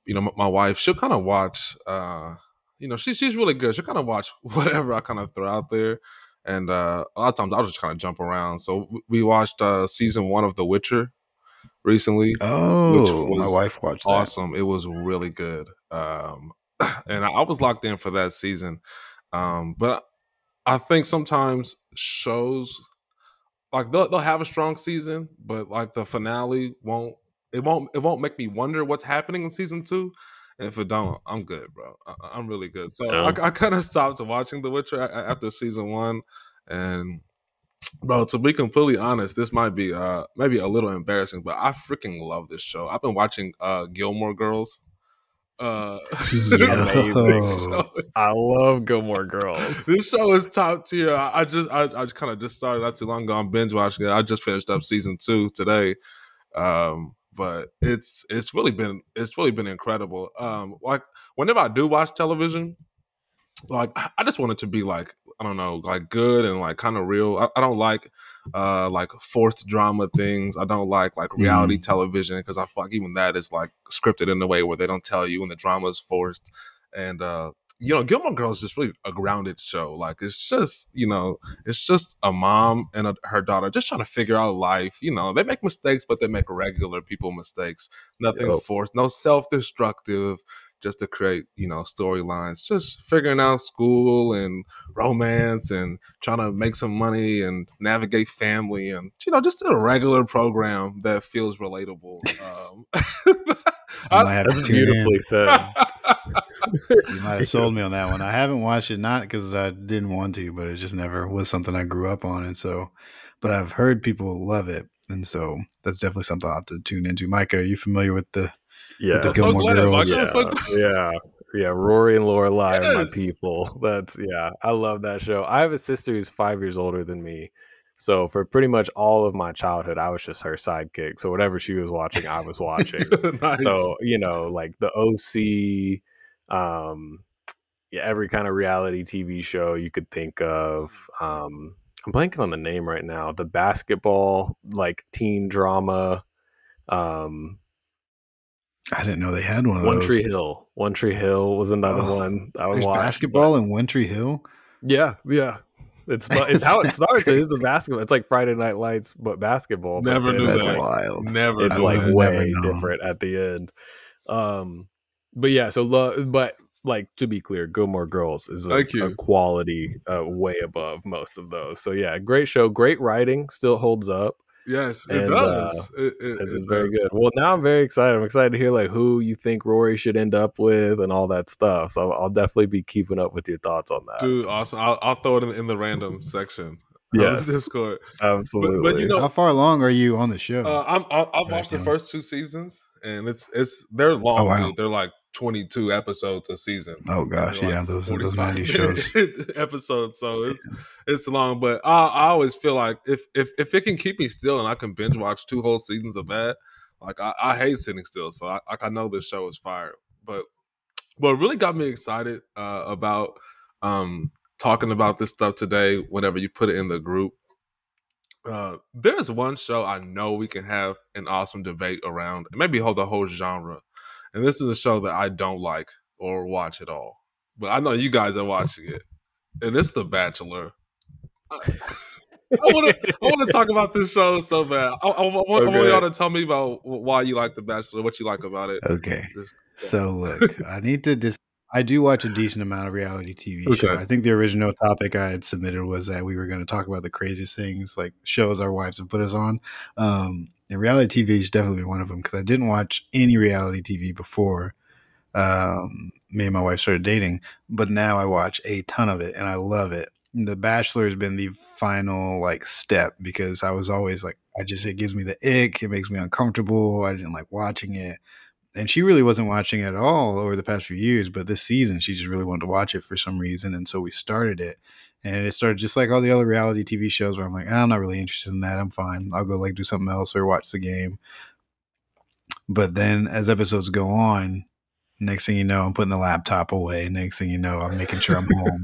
[SPEAKER 3] you know, my, my wife she'll kind of watch. uh You know, she, she's really good. She'll kind of watch [LAUGHS] whatever I kind of throw out there. And uh, a lot of times I'll just kind of jump around. So we watched uh, season one of The Witcher recently
[SPEAKER 1] Oh, my wife watched that.
[SPEAKER 3] awesome. It was really good. Um, [CLEARS THROAT] and I, I was locked in for that season. Um, but I think sometimes shows like they'll, they'll have a strong season, but like the finale won't. It won't. It won't make me wonder what's happening in season two. And if it don't, I'm good, bro. I, I'm really good. So
[SPEAKER 2] Yeah.
[SPEAKER 3] I, I kind of stopped watching The Witcher after season one, and bro, to be completely honest, this might be uh maybe a little embarrassing, but I freaking love this show. I've been watching uh Gilmore Girls. Uh, [LAUGHS]
[SPEAKER 2] Amazing. [LAUGHS]
[SPEAKER 1] Yo.
[SPEAKER 2] I love Gilmore Girls.
[SPEAKER 3] this show is top tier. I, I just I, I kind of just started not too long ago. I'm binge watching it. I just finished up season two today. Um, but it's it's really been it's really been incredible. Um, like whenever I do watch television, like I just want it to be like I don't know, like good and like kind of real. I, I, don't like uh like forced drama things. I don't like like reality mm. television because I feel like even that is like scripted in a way where they don't tell you when the drama is forced. And uh you know, Gilmore Girls is just really a grounded show. Like it's just, you know, it's just a mom and a, her daughter just trying to figure out life. You know, they make mistakes, but they make regular people mistakes. Nothing forced, no self destructive, just to create, you know, storylines. Just figuring out school and romance and trying to make some money and navigate family and you know, just a regular program that feels relatable. Um, [LAUGHS]
[SPEAKER 1] I might have to tune beautifully in. said. you might have sold me on that one. I haven't watched it not because I didn't want to, but it just never was something I grew up on, and so. But I've heard people love it, and so that's definitely something I'll have to tune into. Micah, are you familiar with the
[SPEAKER 2] yeah
[SPEAKER 1] with the Gilmore so Girls?
[SPEAKER 2] Yeah, so yeah, yeah. Rory and Lorelai yes. are my people. That's yeah. I love that show. I have a sister who's five years older than me, so for pretty much all of my childhood, I was just her sidekick. So whatever she was watching, I was watching. [LAUGHS] nice. So you know, like the OC, um, yeah, every kind of reality TV show you could think of. Um, I'm blanking on the name right now. The basketball like teen drama. Um,
[SPEAKER 1] I didn't know they had one of
[SPEAKER 2] One
[SPEAKER 1] those.
[SPEAKER 2] Tree Hill. One Tree Hill was another oh, one I was watching.
[SPEAKER 1] Basketball in One Tree Hill.
[SPEAKER 2] Yeah, yeah. It's it's how it [LAUGHS] starts. it is a basketball. It's like Friday Night Lights, but basketball.
[SPEAKER 3] Never knew
[SPEAKER 1] that's
[SPEAKER 3] that.
[SPEAKER 1] wild.
[SPEAKER 3] Never.
[SPEAKER 2] It's like way different at the end. Um, but yeah. So love, but like to be clear, Gilmore Girls is a, a quality uh, way above most of those. So yeah, great show, great writing, still holds up.
[SPEAKER 3] Yes, it and, does. Uh,
[SPEAKER 2] it, it, it's it very does. good. Well, now I'm very excited. I'm excited to hear like who you think Rory should end up with and all that stuff. So I'll, I'll definitely be keeping up with your thoughts on that.
[SPEAKER 3] Dude, awesome. I'll, I'll throw it in, in, the random [LAUGHS] section.
[SPEAKER 2] Yes,
[SPEAKER 3] Discord.
[SPEAKER 2] Absolutely.
[SPEAKER 3] But, but, you know,
[SPEAKER 1] how far along are you on the show?
[SPEAKER 3] Uh, I'm, I, have watched the first two seasons, and it's it's they're long. Oh, wow. They're like 22 episodes a season.
[SPEAKER 1] Oh gosh, yeah, those are those 90 shows [LAUGHS]
[SPEAKER 3] episodes. So it's it's long, but I, I always feel like if if if it can keep me still and I can binge watch two whole seasons of that, like I, I hate sitting still. So I like I know this show is fire. But what really got me excited uh, about um talking about this stuff today, whenever you put it in the group, uh, there's one show I know we can have an awesome debate around, maybe hold the whole genre and this is a show that I don't like or watch at all. But I know you guys are watching it, and it's The Bachelor. [LAUGHS] I want to I want to talk about this show so bad. I, I, I, want, okay. I, want, y'all to tell me about why you like The Bachelor, what you like about it.
[SPEAKER 1] Okay. Just, yeah. So look, I need to just. I do watch a decent amount of reality TV okay. show. I think the original topic I had submitted was that we were going to talk about the craziest things, like shows our wives have put us on. Um, and reality TV is definitely one of them because I didn't watch any reality TV before um, me and my wife started dating, but now I watch a ton of it and I love it. The Bachelor has been the final like step because I was always like, I just it gives me the ick, it makes me uncomfortable. I didn't like watching it, and she really wasn't watching it at all over the past few years. But this season, she just really wanted to watch it for some reason, and so we started it and it started just like all the other reality TV shows where I'm like, ah, I'm not really interested in that. I'm fine. I'll go like do something else or watch the game. But then as episodes go on, next thing you know, I'm putting the laptop away. Next thing you know, I'm making sure I'm [LAUGHS] home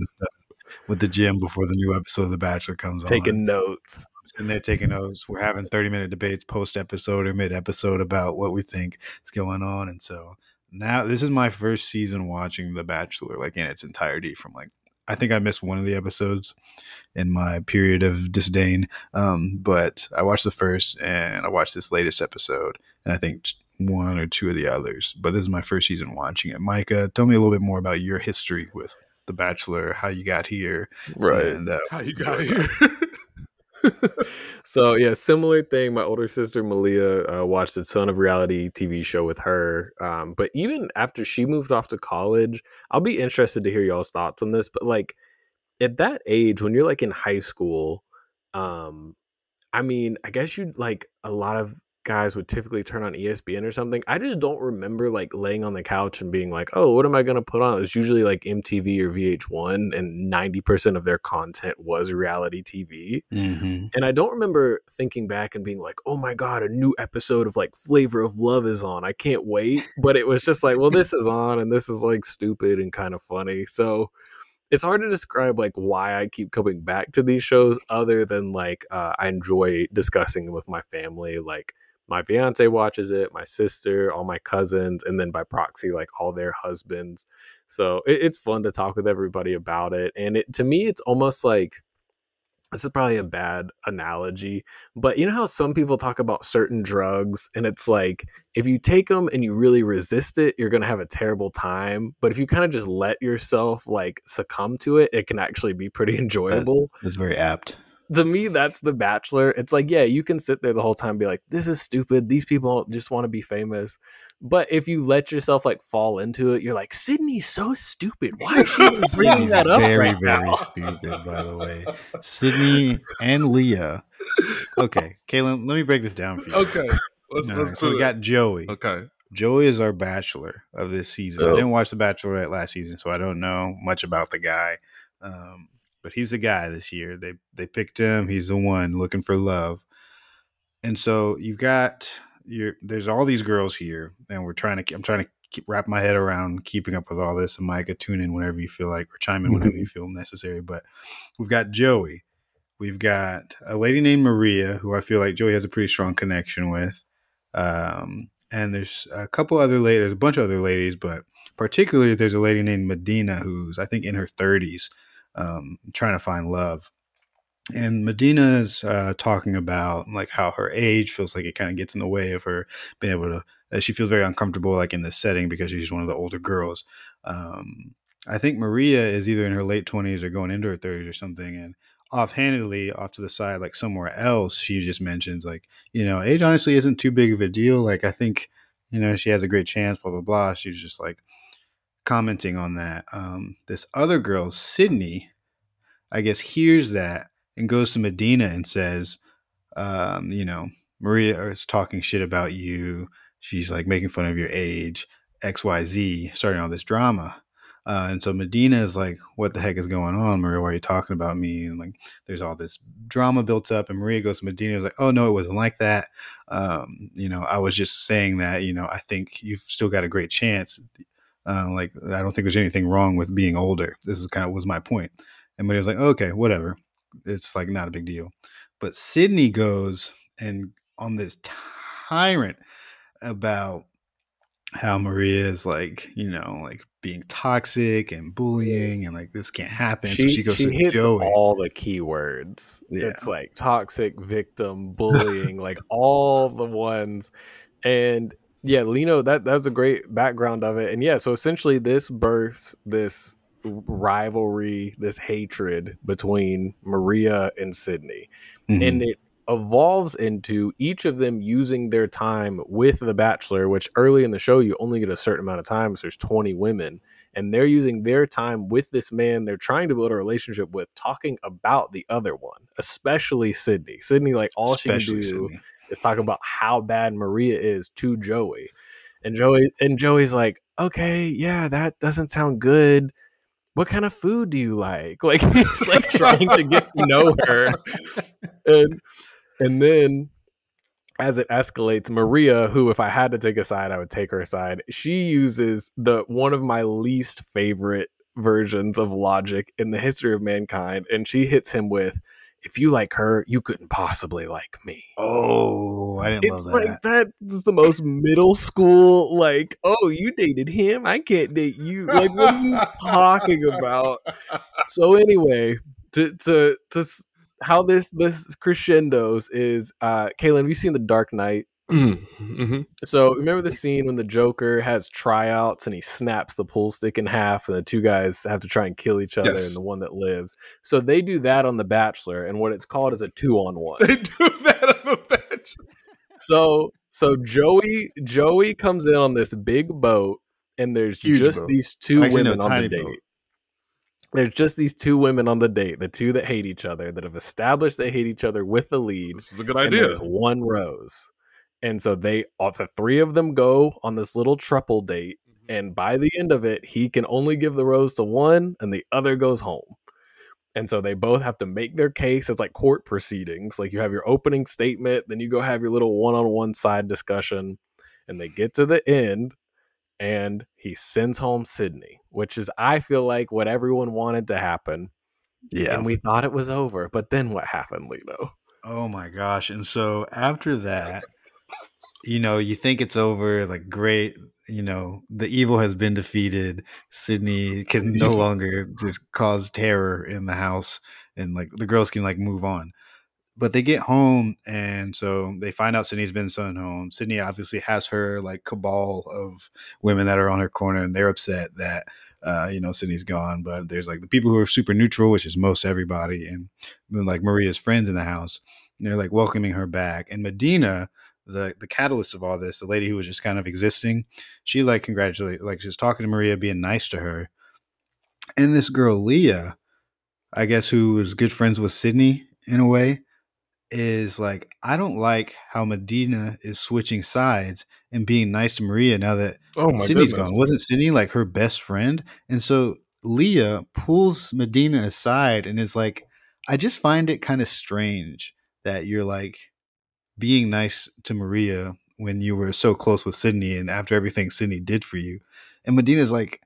[SPEAKER 1] with, the, gym before the new episode of The Bachelor comes
[SPEAKER 2] taking
[SPEAKER 1] on.
[SPEAKER 2] Taking notes.
[SPEAKER 1] And they're taking notes. We're having 30 minute debates post episode or mid episode about what we think is going on. And so now this is my first season watching The Bachelor, like in its entirety from like I think I missed one of the episodes in my period of disdain. Um, but I watched the first and I watched this latest episode, and I think one or two of the others. But this is my first season watching it. Micah, tell me a little bit more about your history with The Bachelor, how you got here,
[SPEAKER 2] right?
[SPEAKER 1] And uh,
[SPEAKER 3] how you got here. [LAUGHS] [LAUGHS]
[SPEAKER 2] so yeah, similar thing. My older sister Malia uh, watched a ton of reality TV show with her. Um, but even after she moved off to college, I'll be interested to hear y'all's thoughts on this. But like at that age, when you're like in high school, um, I mean, I guess you'd like a lot of guys would typically turn on ESPN or something. I just don't remember like laying on the couch and being like, "Oh, what am I going to put on?" It was usually like MTV or VH1 and 90% of their content was reality TV. Mm-hmm. And I don't remember thinking back and being like, "Oh my god, a new episode of like Flavor of Love is on. I can't wait." But it was just like, "Well, this is on and this is like stupid and kind of funny." So it's hard to describe like why I keep coming back to these shows other than like uh, I enjoy discussing them with my family like my fiance watches it, my sister, all my cousins, and then by proxy, like all their husbands. So it, it's fun to talk with everybody about it. And it to me, it's almost like this is probably a bad analogy, but you know how some people talk about certain drugs, and it's like if you take them and you really resist it, you're gonna have a terrible time. But if you kind of just let yourself like succumb to it, it can actually be pretty [LAUGHS] enjoyable.
[SPEAKER 1] That's very apt
[SPEAKER 2] to me that's the bachelor it's like yeah you can sit there the whole time and be like this is stupid these people just want to be famous but if you let yourself like fall into it you're like sydney's so stupid why is she [LAUGHS] bringing that up
[SPEAKER 1] very
[SPEAKER 2] right
[SPEAKER 1] very
[SPEAKER 2] now?
[SPEAKER 1] stupid by the way sydney and leah okay Caelan let me break this down for you
[SPEAKER 3] Okay. Let's,
[SPEAKER 1] All
[SPEAKER 3] let's
[SPEAKER 1] right, so
[SPEAKER 3] do
[SPEAKER 1] we
[SPEAKER 3] it.
[SPEAKER 1] got joey
[SPEAKER 3] Okay.
[SPEAKER 1] joey is our bachelor of this season i
[SPEAKER 2] Oh.
[SPEAKER 1] didn't watch the bachelorette last season so i don't know much about the guy um, but he's the guy this year. They they picked him. He's the one looking for love. And so you've got your there's all these girls here and we're trying to i'm trying to keep, wrap my head around keeping up with all this. And micah tune in whenever you feel like or chime in whenever you feel necessary. But we've got joey. We've got a lady named maria who i feel like joey has a pretty strong connection with. Um, and there's a couple other ladies there's a bunch of other ladies but particularly there's a lady named Madina who's i think in her 30s um, trying to find love and Madina is uh, talking about like how her age feels like it kind of gets in the way of her being able to. Uh, she feels very uncomfortable like in this setting because she's one of the older girls. Um, I think Maria is either in her late twenties or going into her thirties or something. And offhandedly, off to the side, like somewhere else, she just mentions like you know age honestly isn't too big of a deal. Like I think you know she has a great chance. Blah blah blah. She's just like commenting on that. Um, this other girl, Sydney, I guess hears that and goes to Madina and says, um, you know, Maria is talking shit about you. She's like making fun of your age, XYZ, starting all this drama. Uh, and so Madina is like, what the heck is going on, Maria? Why are you talking about me? And like, there's all this drama built up. And Maria goes to Madina is like, oh, no, it wasn't like that. Um, you know, I was just saying that, you know, I think you've still got a great chance. Uh, like, I don't think there's anything wrong with being older. This is kind of was my point. And Maria was like, okay, whatever it's like not a big deal. But Sydney goes and on this tyrant about how Maria is like, you know, like being toxic and bullying and like this can't happen.
[SPEAKER 2] She,
[SPEAKER 1] so she goes
[SPEAKER 2] she
[SPEAKER 1] to
[SPEAKER 2] hits
[SPEAKER 1] Joey.
[SPEAKER 2] all the keywords.
[SPEAKER 1] Yeah.
[SPEAKER 2] It's like toxic, victim, bullying, like all the ones. And yeah, Lino, that that's a great background of it. And yeah, so essentially this births this rivalry, this hatred between Maria and Sydney.
[SPEAKER 1] Mhm.
[SPEAKER 2] And it evolves into each of them using their time with the bachelor, which early in the show you only get a certain amount of time, so there's 20 women. And they're using their time with this man they're trying to build a relationship with, talking about the other one, especially Sydney. Sydney, like all she can do
[SPEAKER 1] Sydney.
[SPEAKER 2] Is talking about how bad Maria is to Joey. And Joey and Joey's like, okay, yeah, that doesn't sound good. What kind of food do you like? [LAUGHS] Like he's like trying to get to know her. And and then as it escalates, Maria, who if I had to take a side, I would take her side. She uses the one of my least favorite versions of logic in the history of mankind, and she hits him with, "If you like her, you couldn't possibly like me."
[SPEAKER 1] Oh, I didn't
[SPEAKER 2] It's
[SPEAKER 1] love
[SPEAKER 2] like
[SPEAKER 1] that.
[SPEAKER 2] that's the most middle school. Like, oh, you dated him, I can't date you. Like, what are you talking about? [LAUGHS] So anyway, to to to how this this crescendos is, uh, Caelan, have you seen The Dark Knight?
[SPEAKER 3] Mm-hmm.
[SPEAKER 2] So remember the scene when the Joker has tryouts and he snaps the pool stick in half, and the two guys have to try and kill each other,
[SPEAKER 3] Yes.
[SPEAKER 2] and the one that lives. So they do that on The Bachelor, and what it's called is a two on one.
[SPEAKER 3] They do [LAUGHS] that on the bench.
[SPEAKER 2] So so Joey Joey comes in on this big boat, and there's
[SPEAKER 1] Huge
[SPEAKER 2] just
[SPEAKER 1] boat.
[SPEAKER 2] these two
[SPEAKER 1] Actually, no,
[SPEAKER 2] women on
[SPEAKER 1] tiny
[SPEAKER 2] the date.
[SPEAKER 1] boat.
[SPEAKER 2] There's just these two women on the date, the two that hate each other, that have established they hate each other with the lead.
[SPEAKER 3] This is a good idea.
[SPEAKER 2] one rose. And so they all the three of them go on this little triple date, mm-hmm. and by the end of it, he can only give the rose to one, and the other goes home. And so they both have to make their case. It's like court proceedings. Like you have your opening statement, then you go have your little one-on-one side discussion, and they get to the end, and he sends home Sydney, which is I feel like what everyone wanted to happen.
[SPEAKER 1] Yeah.
[SPEAKER 2] And we thought it was over, but then what happened, Lino?
[SPEAKER 1] Oh my gosh. And so after that, you know, you think it's over, like great, you know, the evil has been defeated. Sydney [LAUGHS] can no longer just cause terror in the house and like the girls can like move on. But they get home and so they find out Sydney's been sent home. Sydney obviously has her like cabal of women that are on her corner and they're upset that uh, you know, Sydney's gone, but there's like the people who are super neutral, which is most everybody, and like Maria's friends in the house. And they're like welcoming her back. And Madina, the the catalyst of all this, the lady who was just kind of existing, she like congratulated, like she was talking to Maria, being nice to her. And this girl Leah, I guess, who was good friends with Sydney in a way, is like, I don't like how Madina is switching sides and being nice to Maria now that
[SPEAKER 3] Oh
[SPEAKER 1] Sydney's
[SPEAKER 3] goodness.
[SPEAKER 1] gone. Wasn't Sydney like her best friend? And so Leah pulls Madina aside and is like, I just find it kind of strange that you're like being nice to Maria when you were so close with Sydney and after everything Sydney did for you. And Madina's like,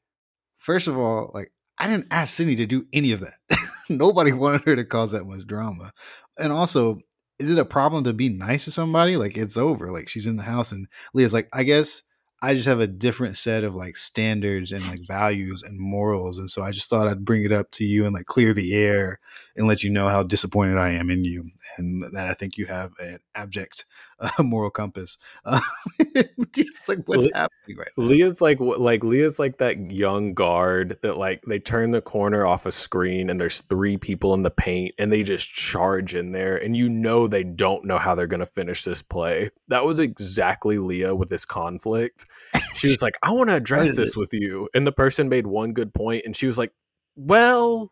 [SPEAKER 1] first of all, like, I didn't ask Sydney to do any of that. [LAUGHS] Nobody wanted her to cause that much drama. And also, is it a problem to be nice to somebody? Like it's over. Like she's in the house and Leah's like, I guess I just have a different set of like standards and like values and morals. And so I just thought I'd bring it up to you and like clear the air and let you know how disappointed I am in you and that I think you have an abject [LAUGHS] uh, moral compass. [LAUGHS] Uh, it's like what's
[SPEAKER 2] Le-
[SPEAKER 1] happening right now?
[SPEAKER 2] Leah's like like Leah's like that young guard that like they turn the corner off a screen and there's three people in the paint and they just charge in there and you know they don't know how they're gonna finish this play. That was exactly Leah with this conflict. She was like, "I want to address this with you," and the person made one good point, and she was like, "Well."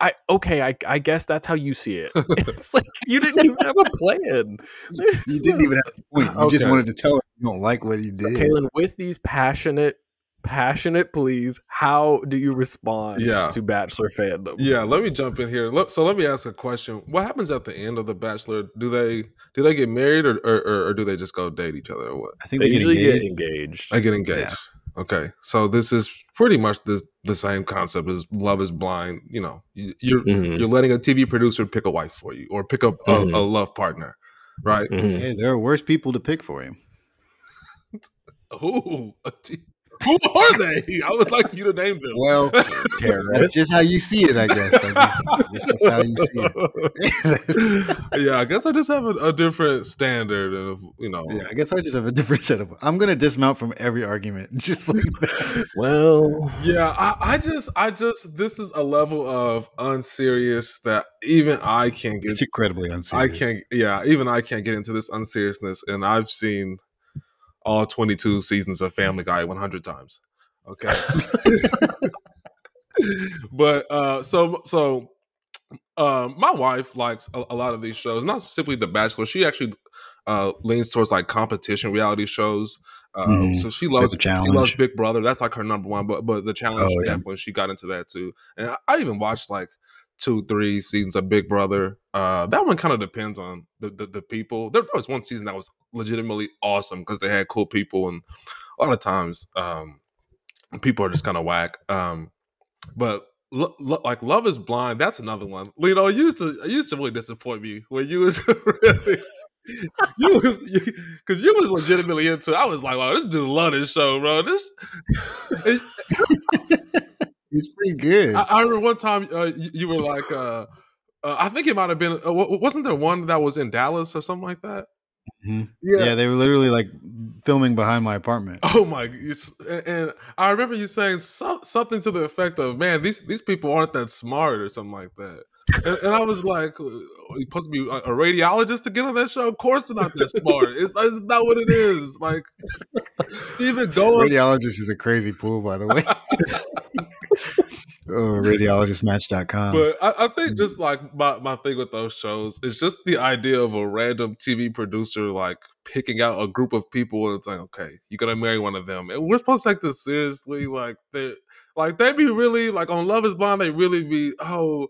[SPEAKER 2] I okay, I I guess that's how you see it. [LAUGHS] [LAUGHS] It's like you didn't even have a plan.
[SPEAKER 1] You didn't even have a point. You just wanted to tell her you don't like what you did.
[SPEAKER 2] Caelan, with these passionate, passionate pleas, how do you respond
[SPEAKER 3] Yeah.
[SPEAKER 2] to Bachelor fandom?
[SPEAKER 3] Yeah, let me jump in here. So let me ask a question. What happens at the end of the Bachelor? Do they do they get married or or, or, or do they just go date each other or what?
[SPEAKER 1] I think
[SPEAKER 2] They
[SPEAKER 1] they, get
[SPEAKER 2] usually
[SPEAKER 1] engaged.
[SPEAKER 2] get engaged.
[SPEAKER 3] I get engaged. Okay, so this is pretty much the the same concept as Love Is Blind. You know, you, you're
[SPEAKER 2] Mhm,
[SPEAKER 3] you're letting a TV producer pick a wife for you or pick up a,
[SPEAKER 2] Mhm.
[SPEAKER 3] a love partner, right?
[SPEAKER 2] mhm.
[SPEAKER 1] Hey, there are worse people to pick for you. [LAUGHS]
[SPEAKER 3] Who a t- who are they? I would like you to name them.
[SPEAKER 1] Well, [LAUGHS] that's
[SPEAKER 2] Terrorist.
[SPEAKER 1] just how you see it, I guess. I just, that's how you see it. [LAUGHS]
[SPEAKER 3] yeah, I guess I just have a, a different standard of you know.
[SPEAKER 1] yeah, I guess I just have a different set of. I'm gonna dismount from every argument, [LAUGHS] just like that.
[SPEAKER 2] well,
[SPEAKER 3] Yeah, I, I just, I just, this is a level of unserious that even I can't get.
[SPEAKER 1] It's incredibly unserious.
[SPEAKER 3] I can't, yeah, even I can't get into this unseriousness, and I've seen all 22 seasons of Family Guy 100 times. Okay, [LAUGHS] but uh, so so, um, my wife likes a, a lot of these shows, not specifically The Bachelor. She actually uh leans towards like competition reality shows. Uh,
[SPEAKER 1] Mhm.
[SPEAKER 3] So she loves she loves. Big Brother. That's like her number one. But but the challenge
[SPEAKER 1] Oh, yeah.
[SPEAKER 3] definitely she got into that too. And I, I even watched like two three seasons of Big Brother. Uh, that one kind of depends on the, the the people. There was one season that was legitimately awesome because they had cool people, and a lot of times um, people are just kind of whack. Um, but lo- lo- like Love Is Blind, that's another one. You know, used to used to really disappoint me when you was [LAUGHS] really. You was because you, was legitimately into. I was like, "Wow, this dude love this show, bro." This, [LAUGHS]
[SPEAKER 1] He's pretty good.
[SPEAKER 3] I, I remember one time uh, you, you were like, uh, uh, I think it might have been. Uh, wasn't there one that was in Dallas or something like that?
[SPEAKER 1] Mhm. yeah. they were literally like filming behind my apartment.
[SPEAKER 3] Oh my! And, I remember you saying so, something to the effect of, "Man, these these people aren't that smart" or something like that. And, and I was like, "Uh, "You supposed to be a, radiologist to get on that show? Of course, they're not that smart. It's, it's not what it is. Like, [LAUGHS] even go on
[SPEAKER 1] Radiologist is a crazy pool, by the way. [LAUGHS] oh, radiologistmatch.com.
[SPEAKER 3] But I, I think mm-hmm. just like my, my thing with those shows is just the idea of a random TV producer like picking out a group of people and it's like, okay, you're gonna marry one of them. And we're supposed to take this seriously. Like they like they be really like on Love is Blind, they really be, oh,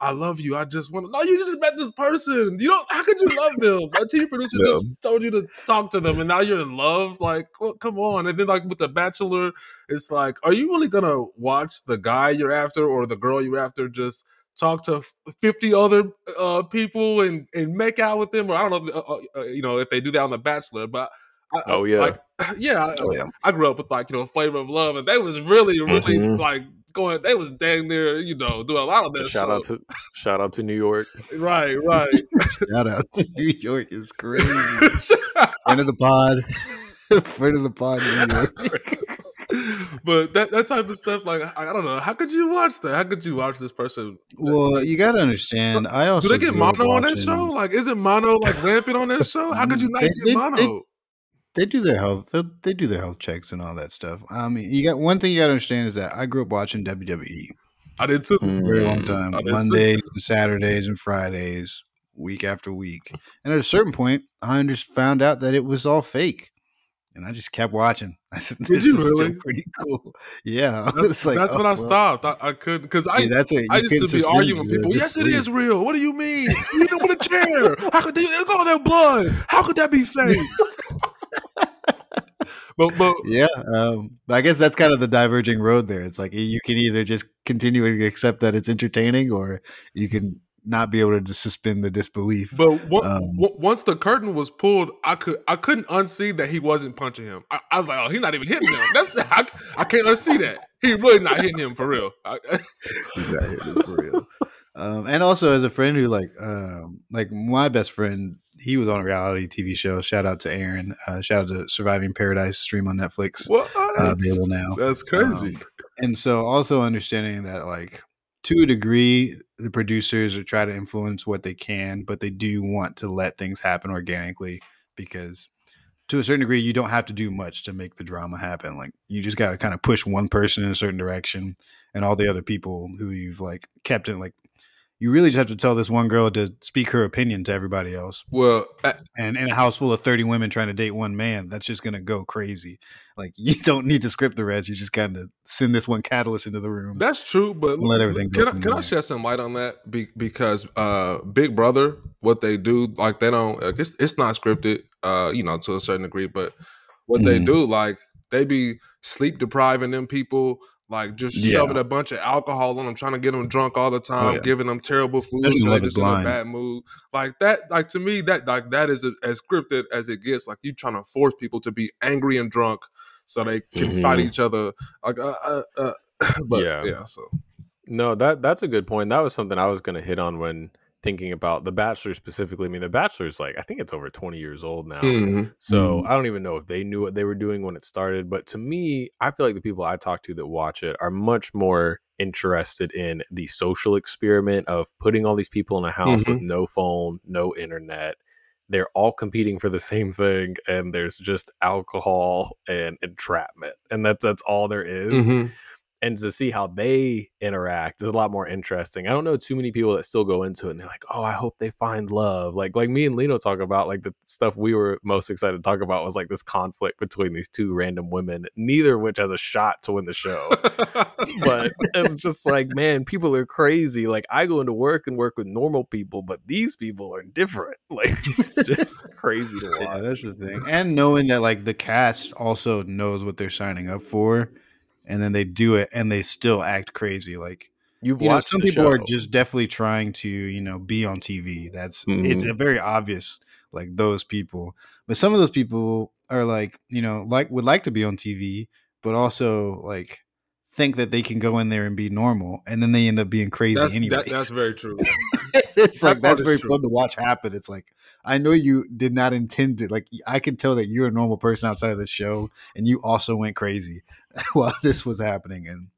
[SPEAKER 3] I love you. I just want to. No, you just met this person. You don't. How could you love them? A TV producer
[SPEAKER 2] Yeah.
[SPEAKER 3] just told you to talk to them, and now you're in love. Like, well, come on. And then like with the Bachelor, it's like, are you really gonna watch the guy you're after or the girl you're after just talk to 50 other uh, people and and make out with them? Or I don't know, if, uh, uh, you know, if they do that on the Bachelor, but. I,
[SPEAKER 2] Oh, yeah.
[SPEAKER 3] like, [LAUGHS] yeah. I-
[SPEAKER 1] Oh yeah.
[SPEAKER 3] I grew up with like you know flavor of love, and they was really, really
[SPEAKER 2] Mhm.
[SPEAKER 3] like going. They was dang near you know doing a lot of that.
[SPEAKER 2] Shout out to shout out to New York. [LAUGHS]
[SPEAKER 3] right, right. [LAUGHS]
[SPEAKER 1] Shout out to New York is crazy. [LAUGHS] Friend of the pod. Friend of the pod, New York.
[SPEAKER 3] but that that type of stuff, like I, I don't know, how could you watch that? How could you watch this person?
[SPEAKER 1] Well, you got to understand. I also
[SPEAKER 3] Do they get
[SPEAKER 1] grew up
[SPEAKER 3] mono on that show? Like, is it mono like rampant on that show? How could mm, you not
[SPEAKER 1] They-
[SPEAKER 3] get
[SPEAKER 1] they-
[SPEAKER 3] mono?
[SPEAKER 1] They- They do their health. They, they do their health checks and all that stuff. I mean, you got one thing you got to understand is that I grew up watching WWE
[SPEAKER 3] I did too.
[SPEAKER 1] for a very long
[SPEAKER 2] Mm.
[SPEAKER 1] time,
[SPEAKER 3] I did too.
[SPEAKER 1] Mondays, and Saturdays, and Fridays, week after week. And at a certain point, I just found out that it was all fake, and I just kept watching. [LAUGHS] I said,
[SPEAKER 3] Did
[SPEAKER 1] "This
[SPEAKER 3] you
[SPEAKER 1] is still
[SPEAKER 3] really?
[SPEAKER 1] pretty cool." Yeah,
[SPEAKER 3] That's,
[SPEAKER 1] was like,
[SPEAKER 3] that's
[SPEAKER 1] "Oh,
[SPEAKER 3] when I
[SPEAKER 1] well."
[SPEAKER 3] stopped. I, I couldn't because I
[SPEAKER 1] Yeah, that's it.
[SPEAKER 3] I used to be arguing with people. Yes, it
[SPEAKER 1] leave.
[SPEAKER 3] is real. What do you mean? You hit them with a chair. How could they look at all that blood? How could that be fake? But but [LAUGHS]
[SPEAKER 1] Yeah, um, I guess that's kind of the diverging road there. It's like you can either just continue to accept that it's entertaining, or you can not be able to suspend the disbelief.
[SPEAKER 3] but
[SPEAKER 1] Um,
[SPEAKER 3] on- once the curtain was pulled, I could I couldn't unsee that he wasn't punching him. I, I was like, oh, he's not even hitting him. That's [LAUGHS] I, I can't unsee that. He really not hitting him for real. I,
[SPEAKER 1] You got hit for real. Um, and also as a friend who like um, like my best friend, he was on a reality TV show. Shout out to Aaron. Uh, shout out to Surviving Paradise stream on Netflix.
[SPEAKER 3] what?
[SPEAKER 1] Uh, available now.
[SPEAKER 3] That's crazy.
[SPEAKER 1] Um, and so also understanding that like to a degree the producers are trying to influence what they can but they do want to let things happen organically because to a certain degree you don't have to do much to make the drama happen like you just got to kind of push one person in a certain direction and all the other people who you've like kept in like you really just have to tell this one girl to speak her opinion to everybody else
[SPEAKER 3] well,
[SPEAKER 1] and in a house full of 30 women trying to date one man that's just going to go crazy like [LAUGHS] you don't need to script the rest you just kind of send this one catalyst into the room
[SPEAKER 3] That's true, but
[SPEAKER 1] Let everything go
[SPEAKER 3] Can I, can I shed some light on that? Be, because uh, Big Brother, what they do, like they don't. Like it's it's not scripted, uh, you know, to a certain degree. But what they
[SPEAKER 1] Mhm.
[SPEAKER 3] do, like they be sleep depriving them people, like just
[SPEAKER 1] Yeah.
[SPEAKER 3] shoving a bunch of alcohol on them, trying to get them drunk all the time,
[SPEAKER 1] Oh, yeah.
[SPEAKER 3] giving them terrible food,
[SPEAKER 1] Especially
[SPEAKER 3] so they
[SPEAKER 1] Love
[SPEAKER 3] just in a bad mood. Like that, like to me, that like that is as scripted as it gets. Like you trying to force people to be angry and drunk so they can fight
[SPEAKER 2] Mhm.
[SPEAKER 3] each other. Like, uh, uh, uh, [COUGHS] but
[SPEAKER 2] Yeah.
[SPEAKER 3] yeah, so.
[SPEAKER 2] No, that that's a good point. That was something I was going to hit on when thinking about The Bachelor specifically. I mean, The Bachelor's like I think it's over 20 years old now.
[SPEAKER 3] Mhm.
[SPEAKER 2] So
[SPEAKER 1] Mhm.
[SPEAKER 2] I don't even know if they knew what they were doing when it started. But to me, I feel like the people I talk to that watch it are much more interested in the social experiment of putting all these people in a house with no phone, no internet. They're all competing for the same thing, and there's just alcohol and entrapment, and that's that's all there is
[SPEAKER 3] Mhm.
[SPEAKER 2] And to see how they interact is a lot more interesting. I don't know too many people that still go into it and they're like, "Oh, I hope they find love." Like like me and Lino talk about like the stuff we were most excited to talk about was like this conflict between these two random women, neither of which has a shot to win the show. [LAUGHS] but it's just like, man, people are crazy. Like I go into work and work with normal people, but these people are different. [LAUGHS] Like it's just [LAUGHS] crazy to
[SPEAKER 1] yeah,
[SPEAKER 2] watch.
[SPEAKER 1] that's the thing and knowing that like the cast also knows what they're signing up for and then they do it and they still act crazy like
[SPEAKER 2] You've
[SPEAKER 1] you know
[SPEAKER 2] watched
[SPEAKER 1] some people are just definitely trying to you know be on tv that's
[SPEAKER 2] Mhm.
[SPEAKER 1] it's a very obvious like those people but some of those people are like you know like would like to be on tv but also like think that they can go in there and be normal and then they end up being crazy
[SPEAKER 3] that's,
[SPEAKER 1] anyways
[SPEAKER 3] that, that's very true. [LAUGHS]
[SPEAKER 1] it's
[SPEAKER 3] that
[SPEAKER 1] like that's very
[SPEAKER 3] true.
[SPEAKER 1] fun to watch happen. It's like I know you did not intend to. Like I can tell that you're a normal person outside of the show, and you also went crazy [LAUGHS] while this was happening, and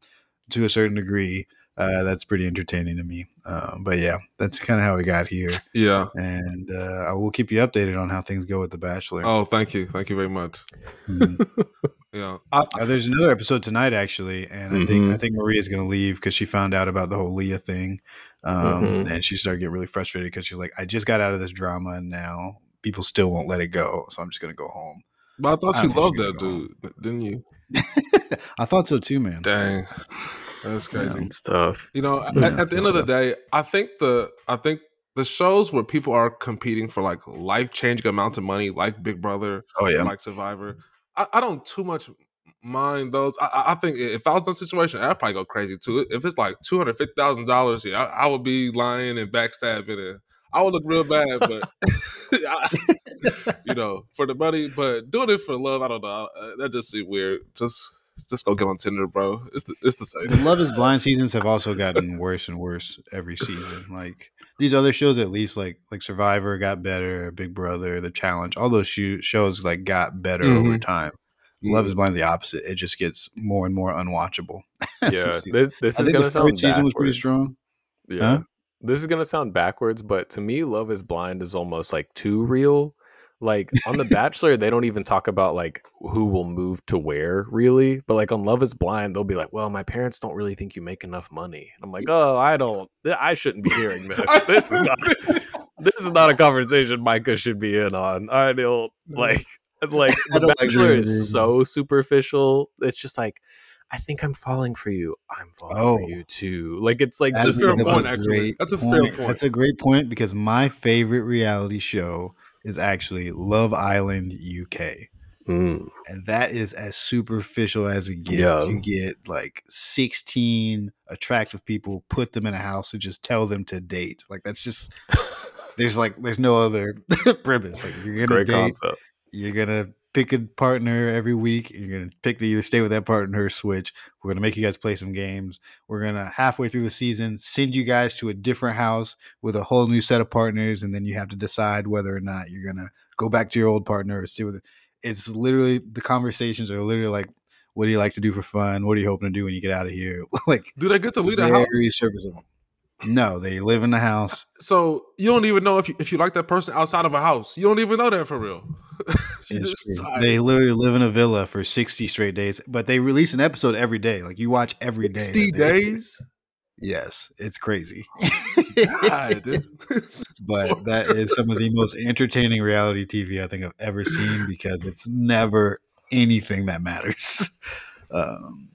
[SPEAKER 1] to a certain degree, uh, that's pretty entertaining to me. Um, but yeah, that's kind of how we got here,
[SPEAKER 3] Yeah.
[SPEAKER 1] and uh, I will keep you updated on how things go with the Bachelor.
[SPEAKER 3] Oh, thank you. Thank you very much.
[SPEAKER 1] Mhm. [LAUGHS]
[SPEAKER 3] Yeah. I,
[SPEAKER 1] Uh, there's another episode tonight actually, and I think I
[SPEAKER 2] Mhm.
[SPEAKER 1] think Maria's gonna leave because she found out about the whole Leah thing, um,
[SPEAKER 2] Mhm.
[SPEAKER 1] and she started getting really frustrated because she's like, I just got out of this drama, and now people still won't let it go, so I'm just gonna go home.
[SPEAKER 3] but I thought
[SPEAKER 1] I
[SPEAKER 3] you loved that
[SPEAKER 1] go.
[SPEAKER 3] dude, didn't you? [LAUGHS]
[SPEAKER 1] I thought so too, man.
[SPEAKER 3] Dang. That's crazy.
[SPEAKER 2] It's tough.
[SPEAKER 3] You know,
[SPEAKER 1] Yeah,
[SPEAKER 3] at, at the end of the day, I think the I think the shows where people are competing for like life changing amounts of money, like Big Brother,
[SPEAKER 1] Oh yeah.
[SPEAKER 3] like Survivor, I, I don't too much mind those. I- I, I think if I was in that situation, I'd probably go crazy too. If it's like two hundred fifty thousand dollars, yeah, I, I would be lying and backstabbing, and I would look real bad. But [LAUGHS] I- you know, for the money, but doing it for love, I don't know. Uh, That just seems weird. Just just go get on Tinder, bro. It's the it's the
[SPEAKER 1] The
[SPEAKER 3] same.
[SPEAKER 1] Love is Blind seasons have also gotten worse and worse every season. Like these other shows, at least like like Survivor got better, Big Brother, The Challenge, all those sho- shows like got better over
[SPEAKER 3] Mhm.
[SPEAKER 1] time. Love is Blind the opposite. It just gets more and more unwatchable. [LAUGHS]
[SPEAKER 2] Yeah, this, this
[SPEAKER 1] I
[SPEAKER 2] is gonna
[SPEAKER 1] the
[SPEAKER 2] sound
[SPEAKER 1] season was pretty
[SPEAKER 2] backwards.
[SPEAKER 1] strong.
[SPEAKER 2] Yeah.
[SPEAKER 1] Huh?
[SPEAKER 2] This is gonna sound backwards, but to me, Love is Blind is almost like too real. Like on The Bachelor, they don't even talk about like who will move to where, really. But like on Love is Blind, they'll be like, Well, my parents don't really think you make enough money. I'm like, Oh, I don't I shouldn't be hearing [LAUGHS] this. this is not this is not a conversation Micah should be in on. I don't like like The Bachelor is so superficial. It's just like I think I'm falling for you. I'm falling
[SPEAKER 1] Oh.
[SPEAKER 2] for you too. Like it's like
[SPEAKER 1] That
[SPEAKER 3] That's
[SPEAKER 2] just
[SPEAKER 3] a fair
[SPEAKER 1] a
[SPEAKER 3] point, actually. That's a fair
[SPEAKER 1] point.
[SPEAKER 3] point.
[SPEAKER 1] That's a great point because my favorite reality show is actually Love Island UK.
[SPEAKER 2] Mm.
[SPEAKER 1] and that is as superficial as it gets.
[SPEAKER 2] Yeah.
[SPEAKER 1] You get like 16 attractive people, put them in a house, and just tell them to date. Like that's just [LAUGHS] there's like there's no other [LAUGHS] premise. Like you're gonna
[SPEAKER 2] Great
[SPEAKER 1] date,
[SPEAKER 2] concept.
[SPEAKER 1] you're gonna pick a partner every week. You're gonna pick to either stay with that partner or switch. We're gonna make you guys play some games. We're gonna halfway through the season send you guys to a different house with a whole new set of partners, and then you have to decide whether or not you're gonna go back to your old partner or stay with it. It's literally the conversations are literally like, "What do you like to do for fun? What are you hoping to do when you get out of here?" [LAUGHS] like
[SPEAKER 3] Do they get to leave the house?
[SPEAKER 1] very level. No, they live in the house.
[SPEAKER 3] So you don't even know if you, if you like that person outside of a house. You don't even know that for real. [LAUGHS]
[SPEAKER 1] They literally live in a villa for 60 straight days, but they release an episode every day. Like you watch every day.
[SPEAKER 3] 60 days.
[SPEAKER 1] Yes, it's crazy.
[SPEAKER 3] God, [LAUGHS]
[SPEAKER 1] but that is some of the most entertaining reality TV I think I've ever seen because it's never anything that matters. [LAUGHS] Um,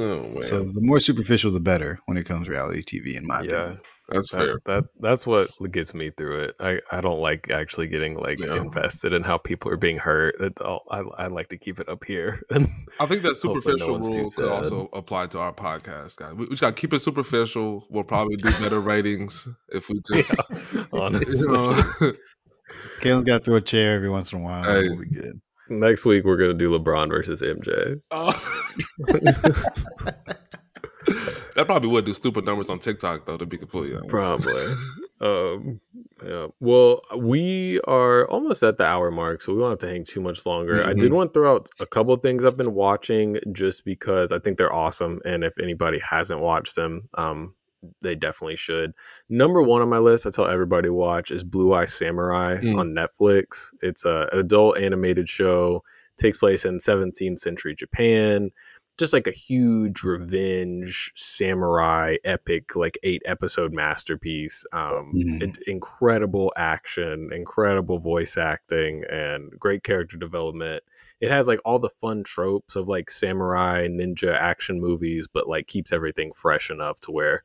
[SPEAKER 3] oh man,
[SPEAKER 1] so the more superficial, the better when it comes to reality TV, in my
[SPEAKER 2] Yeah,
[SPEAKER 1] opinion.
[SPEAKER 3] that's
[SPEAKER 2] that,
[SPEAKER 3] fair.
[SPEAKER 2] that that's what gets me through it. I, I don't like actually getting like
[SPEAKER 3] Yeah.
[SPEAKER 2] invested in how people are being hurt. It, oh, I I like to keep it up here. [LAUGHS] And
[SPEAKER 3] I think that
[SPEAKER 2] Hopefully no
[SPEAKER 3] superficial
[SPEAKER 2] one's too
[SPEAKER 3] rule could also apply to our podcast, guys. We, we just got to keep it superficial. We'll probably do better [LAUGHS] ratings if we just, [LAUGHS]
[SPEAKER 2] honestly,
[SPEAKER 3] you know.
[SPEAKER 1] Caelan's got to throw a chair every once in a while.
[SPEAKER 3] Hey.
[SPEAKER 1] We'll be good.
[SPEAKER 2] Next week we're gonna do LeBron versus MJ.
[SPEAKER 3] Oh. [LAUGHS] that probably would do stupid numbers on TikTok, though. To be completely honest,
[SPEAKER 2] Probably. um, yeah. Well, we are almost at the hour mark, so we won't have to hang too much longer. I did
[SPEAKER 3] Mhm.
[SPEAKER 2] want to throw out a couple of things I've been watching just because I think they're awesome, and if anybody hasn't watched them, um, they definitely should. Number one on my list, I tell everybody to watch is Blue Eye Samurai
[SPEAKER 3] Mm.
[SPEAKER 2] on Netflix. It's a, an adult animated show. Takes place in 17th century Japan just like a huge revenge samurai epic like eight episode masterpiece um
[SPEAKER 1] Mhm.
[SPEAKER 2] in- incredible action incredible voice acting and great character development it has like all the fun tropes of like samurai ninja action movies but like keeps everything fresh enough to where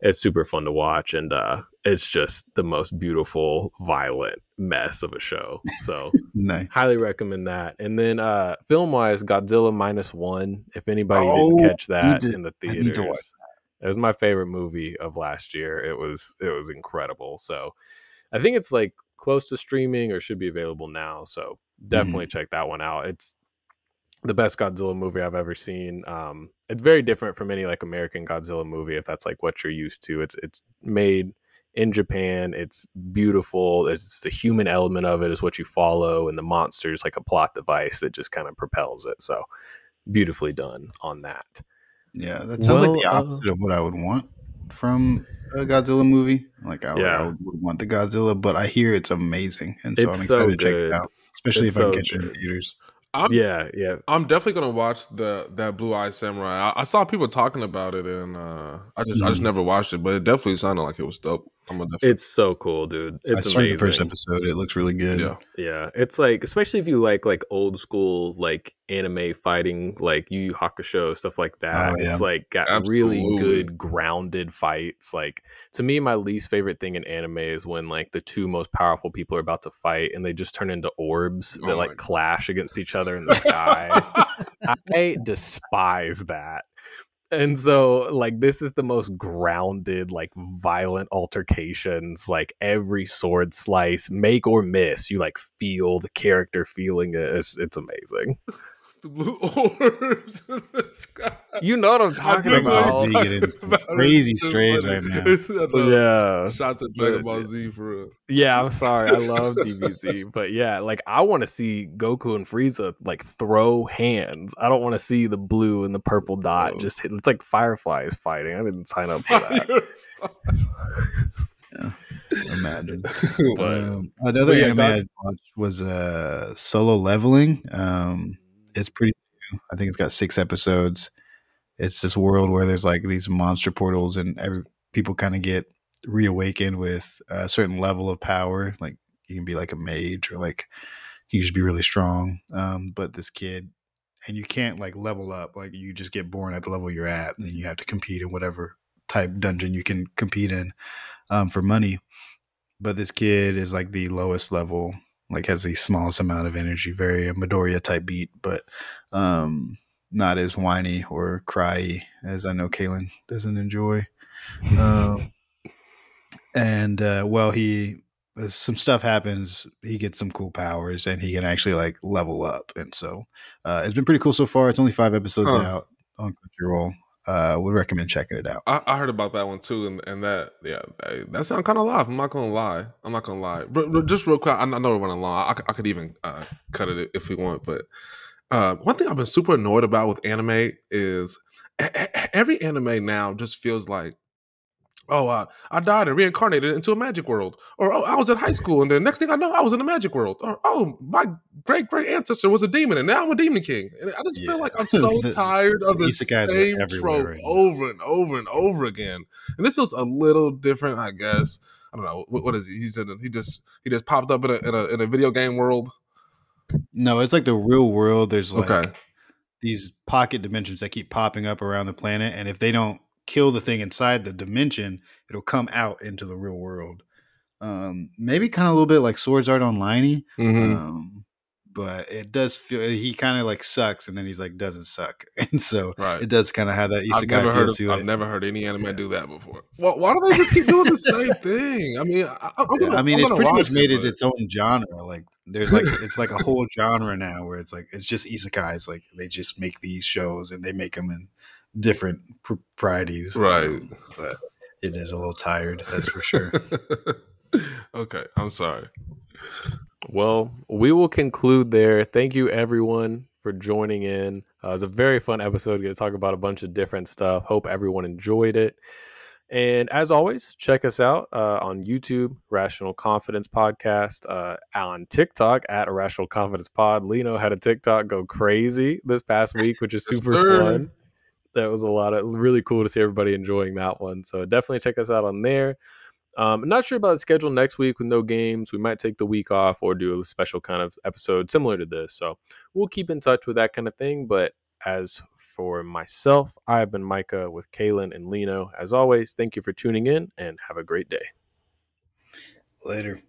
[SPEAKER 2] it's super fun to watch and uh it's just the most beautiful violent mess of a show so [LAUGHS]
[SPEAKER 1] Nice.
[SPEAKER 2] highly recommend that. And then uh film wise, Godzilla minus one. If anybody
[SPEAKER 1] Oh,
[SPEAKER 2] didn't catch that
[SPEAKER 1] to-
[SPEAKER 2] in the theaters, it was my favorite movie of last year. It was it was incredible. So I think it's like close to streaming or should be available now. So definitely check that one out. It's the best Godzilla movie I've ever seen. Um, it's very different from any like American Godzilla movie if that's like what you're used to. It's it's made in Japan. It's beautiful. It's the human element of it is what you follow, and the monster is like a plot device that just kind of propels it. So beautifully done on that.
[SPEAKER 1] Yeah, that sounds like the
[SPEAKER 2] Well, uh,
[SPEAKER 1] opposite of what I would want from a Godzilla movie. Like I would,
[SPEAKER 2] Yeah.
[SPEAKER 1] I would, would want the Godzilla, but I hear it's amazing, and so I'm
[SPEAKER 2] so
[SPEAKER 1] excited to check it out. Especially
[SPEAKER 2] It's
[SPEAKER 1] if I
[SPEAKER 2] so
[SPEAKER 1] can catch it in theaters.
[SPEAKER 3] I'm,
[SPEAKER 2] Yeah, yeah.
[SPEAKER 3] I'm definitely gonna watch the that Blue Eye Samurai. I, I saw people talking about it, and uh, I just I just
[SPEAKER 1] Mhm.
[SPEAKER 3] never watched it, but it definitely sounded like it was dope.
[SPEAKER 2] It's so cool, dude. It's
[SPEAKER 1] I started the first episode. It looks really good.
[SPEAKER 3] yeah.
[SPEAKER 2] Yeah, it's like especially if you like like old school like anime fighting, like Yu Yu Hakusho stuff like that.
[SPEAKER 1] Oh, yeah.
[SPEAKER 2] It's like got really good grounded fights. Like to me, my least favorite thing in anime is when like the two most powerful people are about to fight and they just turn into orbs
[SPEAKER 3] Oh
[SPEAKER 2] that like clash against each other in the [LAUGHS] sky. I despise that. And so, like, this is the most grounded, like, violent altercations. Like, every sword slice, make or miss, you like feel the character feeling it. It's, it's amazing.
[SPEAKER 3] The blue [LAUGHS] orbs in the sky.
[SPEAKER 2] You know what I'm talking
[SPEAKER 3] I
[SPEAKER 2] about.
[SPEAKER 1] Z getting
[SPEAKER 3] talking about.
[SPEAKER 1] crazy strays right now. [LAUGHS]
[SPEAKER 3] It's- I know.
[SPEAKER 2] Yeah.
[SPEAKER 3] Shout to
[SPEAKER 2] But-
[SPEAKER 3] Dragon Ball Z for real.
[SPEAKER 2] Yeah, I'm sorry. I love DBZ. But yeah, like, I want to see Goku and Frieza, like, throw hands. I don't want to see the blue and the purple dot
[SPEAKER 3] Oh.
[SPEAKER 2] just hit. It's like Fireflies fighting. I didn't sign up for that.
[SPEAKER 1] Imagine. [LAUGHS]
[SPEAKER 2] But-
[SPEAKER 1] um, another
[SPEAKER 3] but yeah,
[SPEAKER 1] anime
[SPEAKER 3] Doc-
[SPEAKER 1] I watched was uh, Solo Leveling. Um, it's pretty new. I think it's got six episodes. It's this world where there's like these monster portals, and every people kind of get reawakened with a certain level of power. Like you can be like a mage, or like you just be really strong. Um, but this kid, and you can't like level up. Like you just get born at the level you're at, and then you have to compete in whatever type dungeon you can compete in um, for money. But this kid is like the lowest level, like has the smallest amount of energy, very Midoriya type beat, but um, not as whiny or cryy as I know Caelan doesn't enjoy. Um, and uh, well, he uh, some stuff happens. He gets some cool powers, and he can actually like level up. And so uh, it's been pretty cool so far. It's only five episodes
[SPEAKER 3] Huh.
[SPEAKER 1] out on Crunchyroll. Uh, would recommend checking it out.
[SPEAKER 3] I, I heard about that one too, and, and that yeah, that, sounds kind of live. I'm not gonna lie. I'm not gonna lie. Just real quick, I, I know we're running long. I, I could even uh, cut it if we want, but uh, one thing I've been super annoyed about with anime is e- e- every anime now just feels like. Oh, uh, I died and reincarnated into a magic world. Or, oh, I was in high school and then next thing I know, I was in a magic world. Or, oh, my great great ancestor was a demon and now I'm a demon king. And I just
[SPEAKER 1] Yeah.
[SPEAKER 3] feel like I'm so [LAUGHS] tired of the same trope
[SPEAKER 1] right
[SPEAKER 3] over and over and over again. And this feels a little different, I guess. I don't know what, what is he? He's in. A, he just he just popped up in a, in a in a video game world.
[SPEAKER 1] No, it's like the real world. There's like
[SPEAKER 3] Okay.
[SPEAKER 1] these pocket dimensions that keep popping up around the planet, and if they don't kill the thing inside the dimension, it'll come out into the real world. Um, maybe kind of a little bit like Swords Art Online,
[SPEAKER 3] Mm-hmm.
[SPEAKER 1] um, but it does feel he kind of like sucks, and then he's like doesn't suck, [LAUGHS] and so
[SPEAKER 3] right.
[SPEAKER 1] it does kind of have that isekai feel
[SPEAKER 3] heard. Of,
[SPEAKER 1] to
[SPEAKER 3] I've
[SPEAKER 1] it.
[SPEAKER 3] never heard any anime
[SPEAKER 1] Yeah.
[SPEAKER 3] do that before. Why, why do they just keep doing the same thing? I mean, I, I'm
[SPEAKER 1] Yeah,
[SPEAKER 3] gonna,
[SPEAKER 1] I mean,
[SPEAKER 3] I'm
[SPEAKER 1] it's pretty much made it
[SPEAKER 3] but-
[SPEAKER 1] its own genre. Like, there's like it's like a whole [LAUGHS] genre now where it's like it's just isekais. Like they just make these shows and they make them in different proprieties.
[SPEAKER 3] Right.
[SPEAKER 1] Um, but it is a little tired, that's for sure. [LAUGHS]
[SPEAKER 3] okay, I'm sorry.
[SPEAKER 2] Well, we will conclude there. Thank you, everyone, for joining in. Uh, it was a very fun episode. Going to talk about a bunch of different stuff. Hope everyone enjoyed it. And as always, check us out uh, on YouTube, Rational Confidence Podcast, uh, on TikTok at Irrational Confidence Pod. Lino had a TikTok go crazy this past week, which is super fun. That was a lot of really cool to see everybody enjoying that one. So definitely check us out on there. Um, I'm not sure about the schedule next week with no games. We might take the week off or do a special kind of episode similar to this. So we'll keep in touch with that kind of thing. But as for myself, I have been Micah with Caelan and Lino. As always, thank you for tuning in and have a great day.
[SPEAKER 1] Later.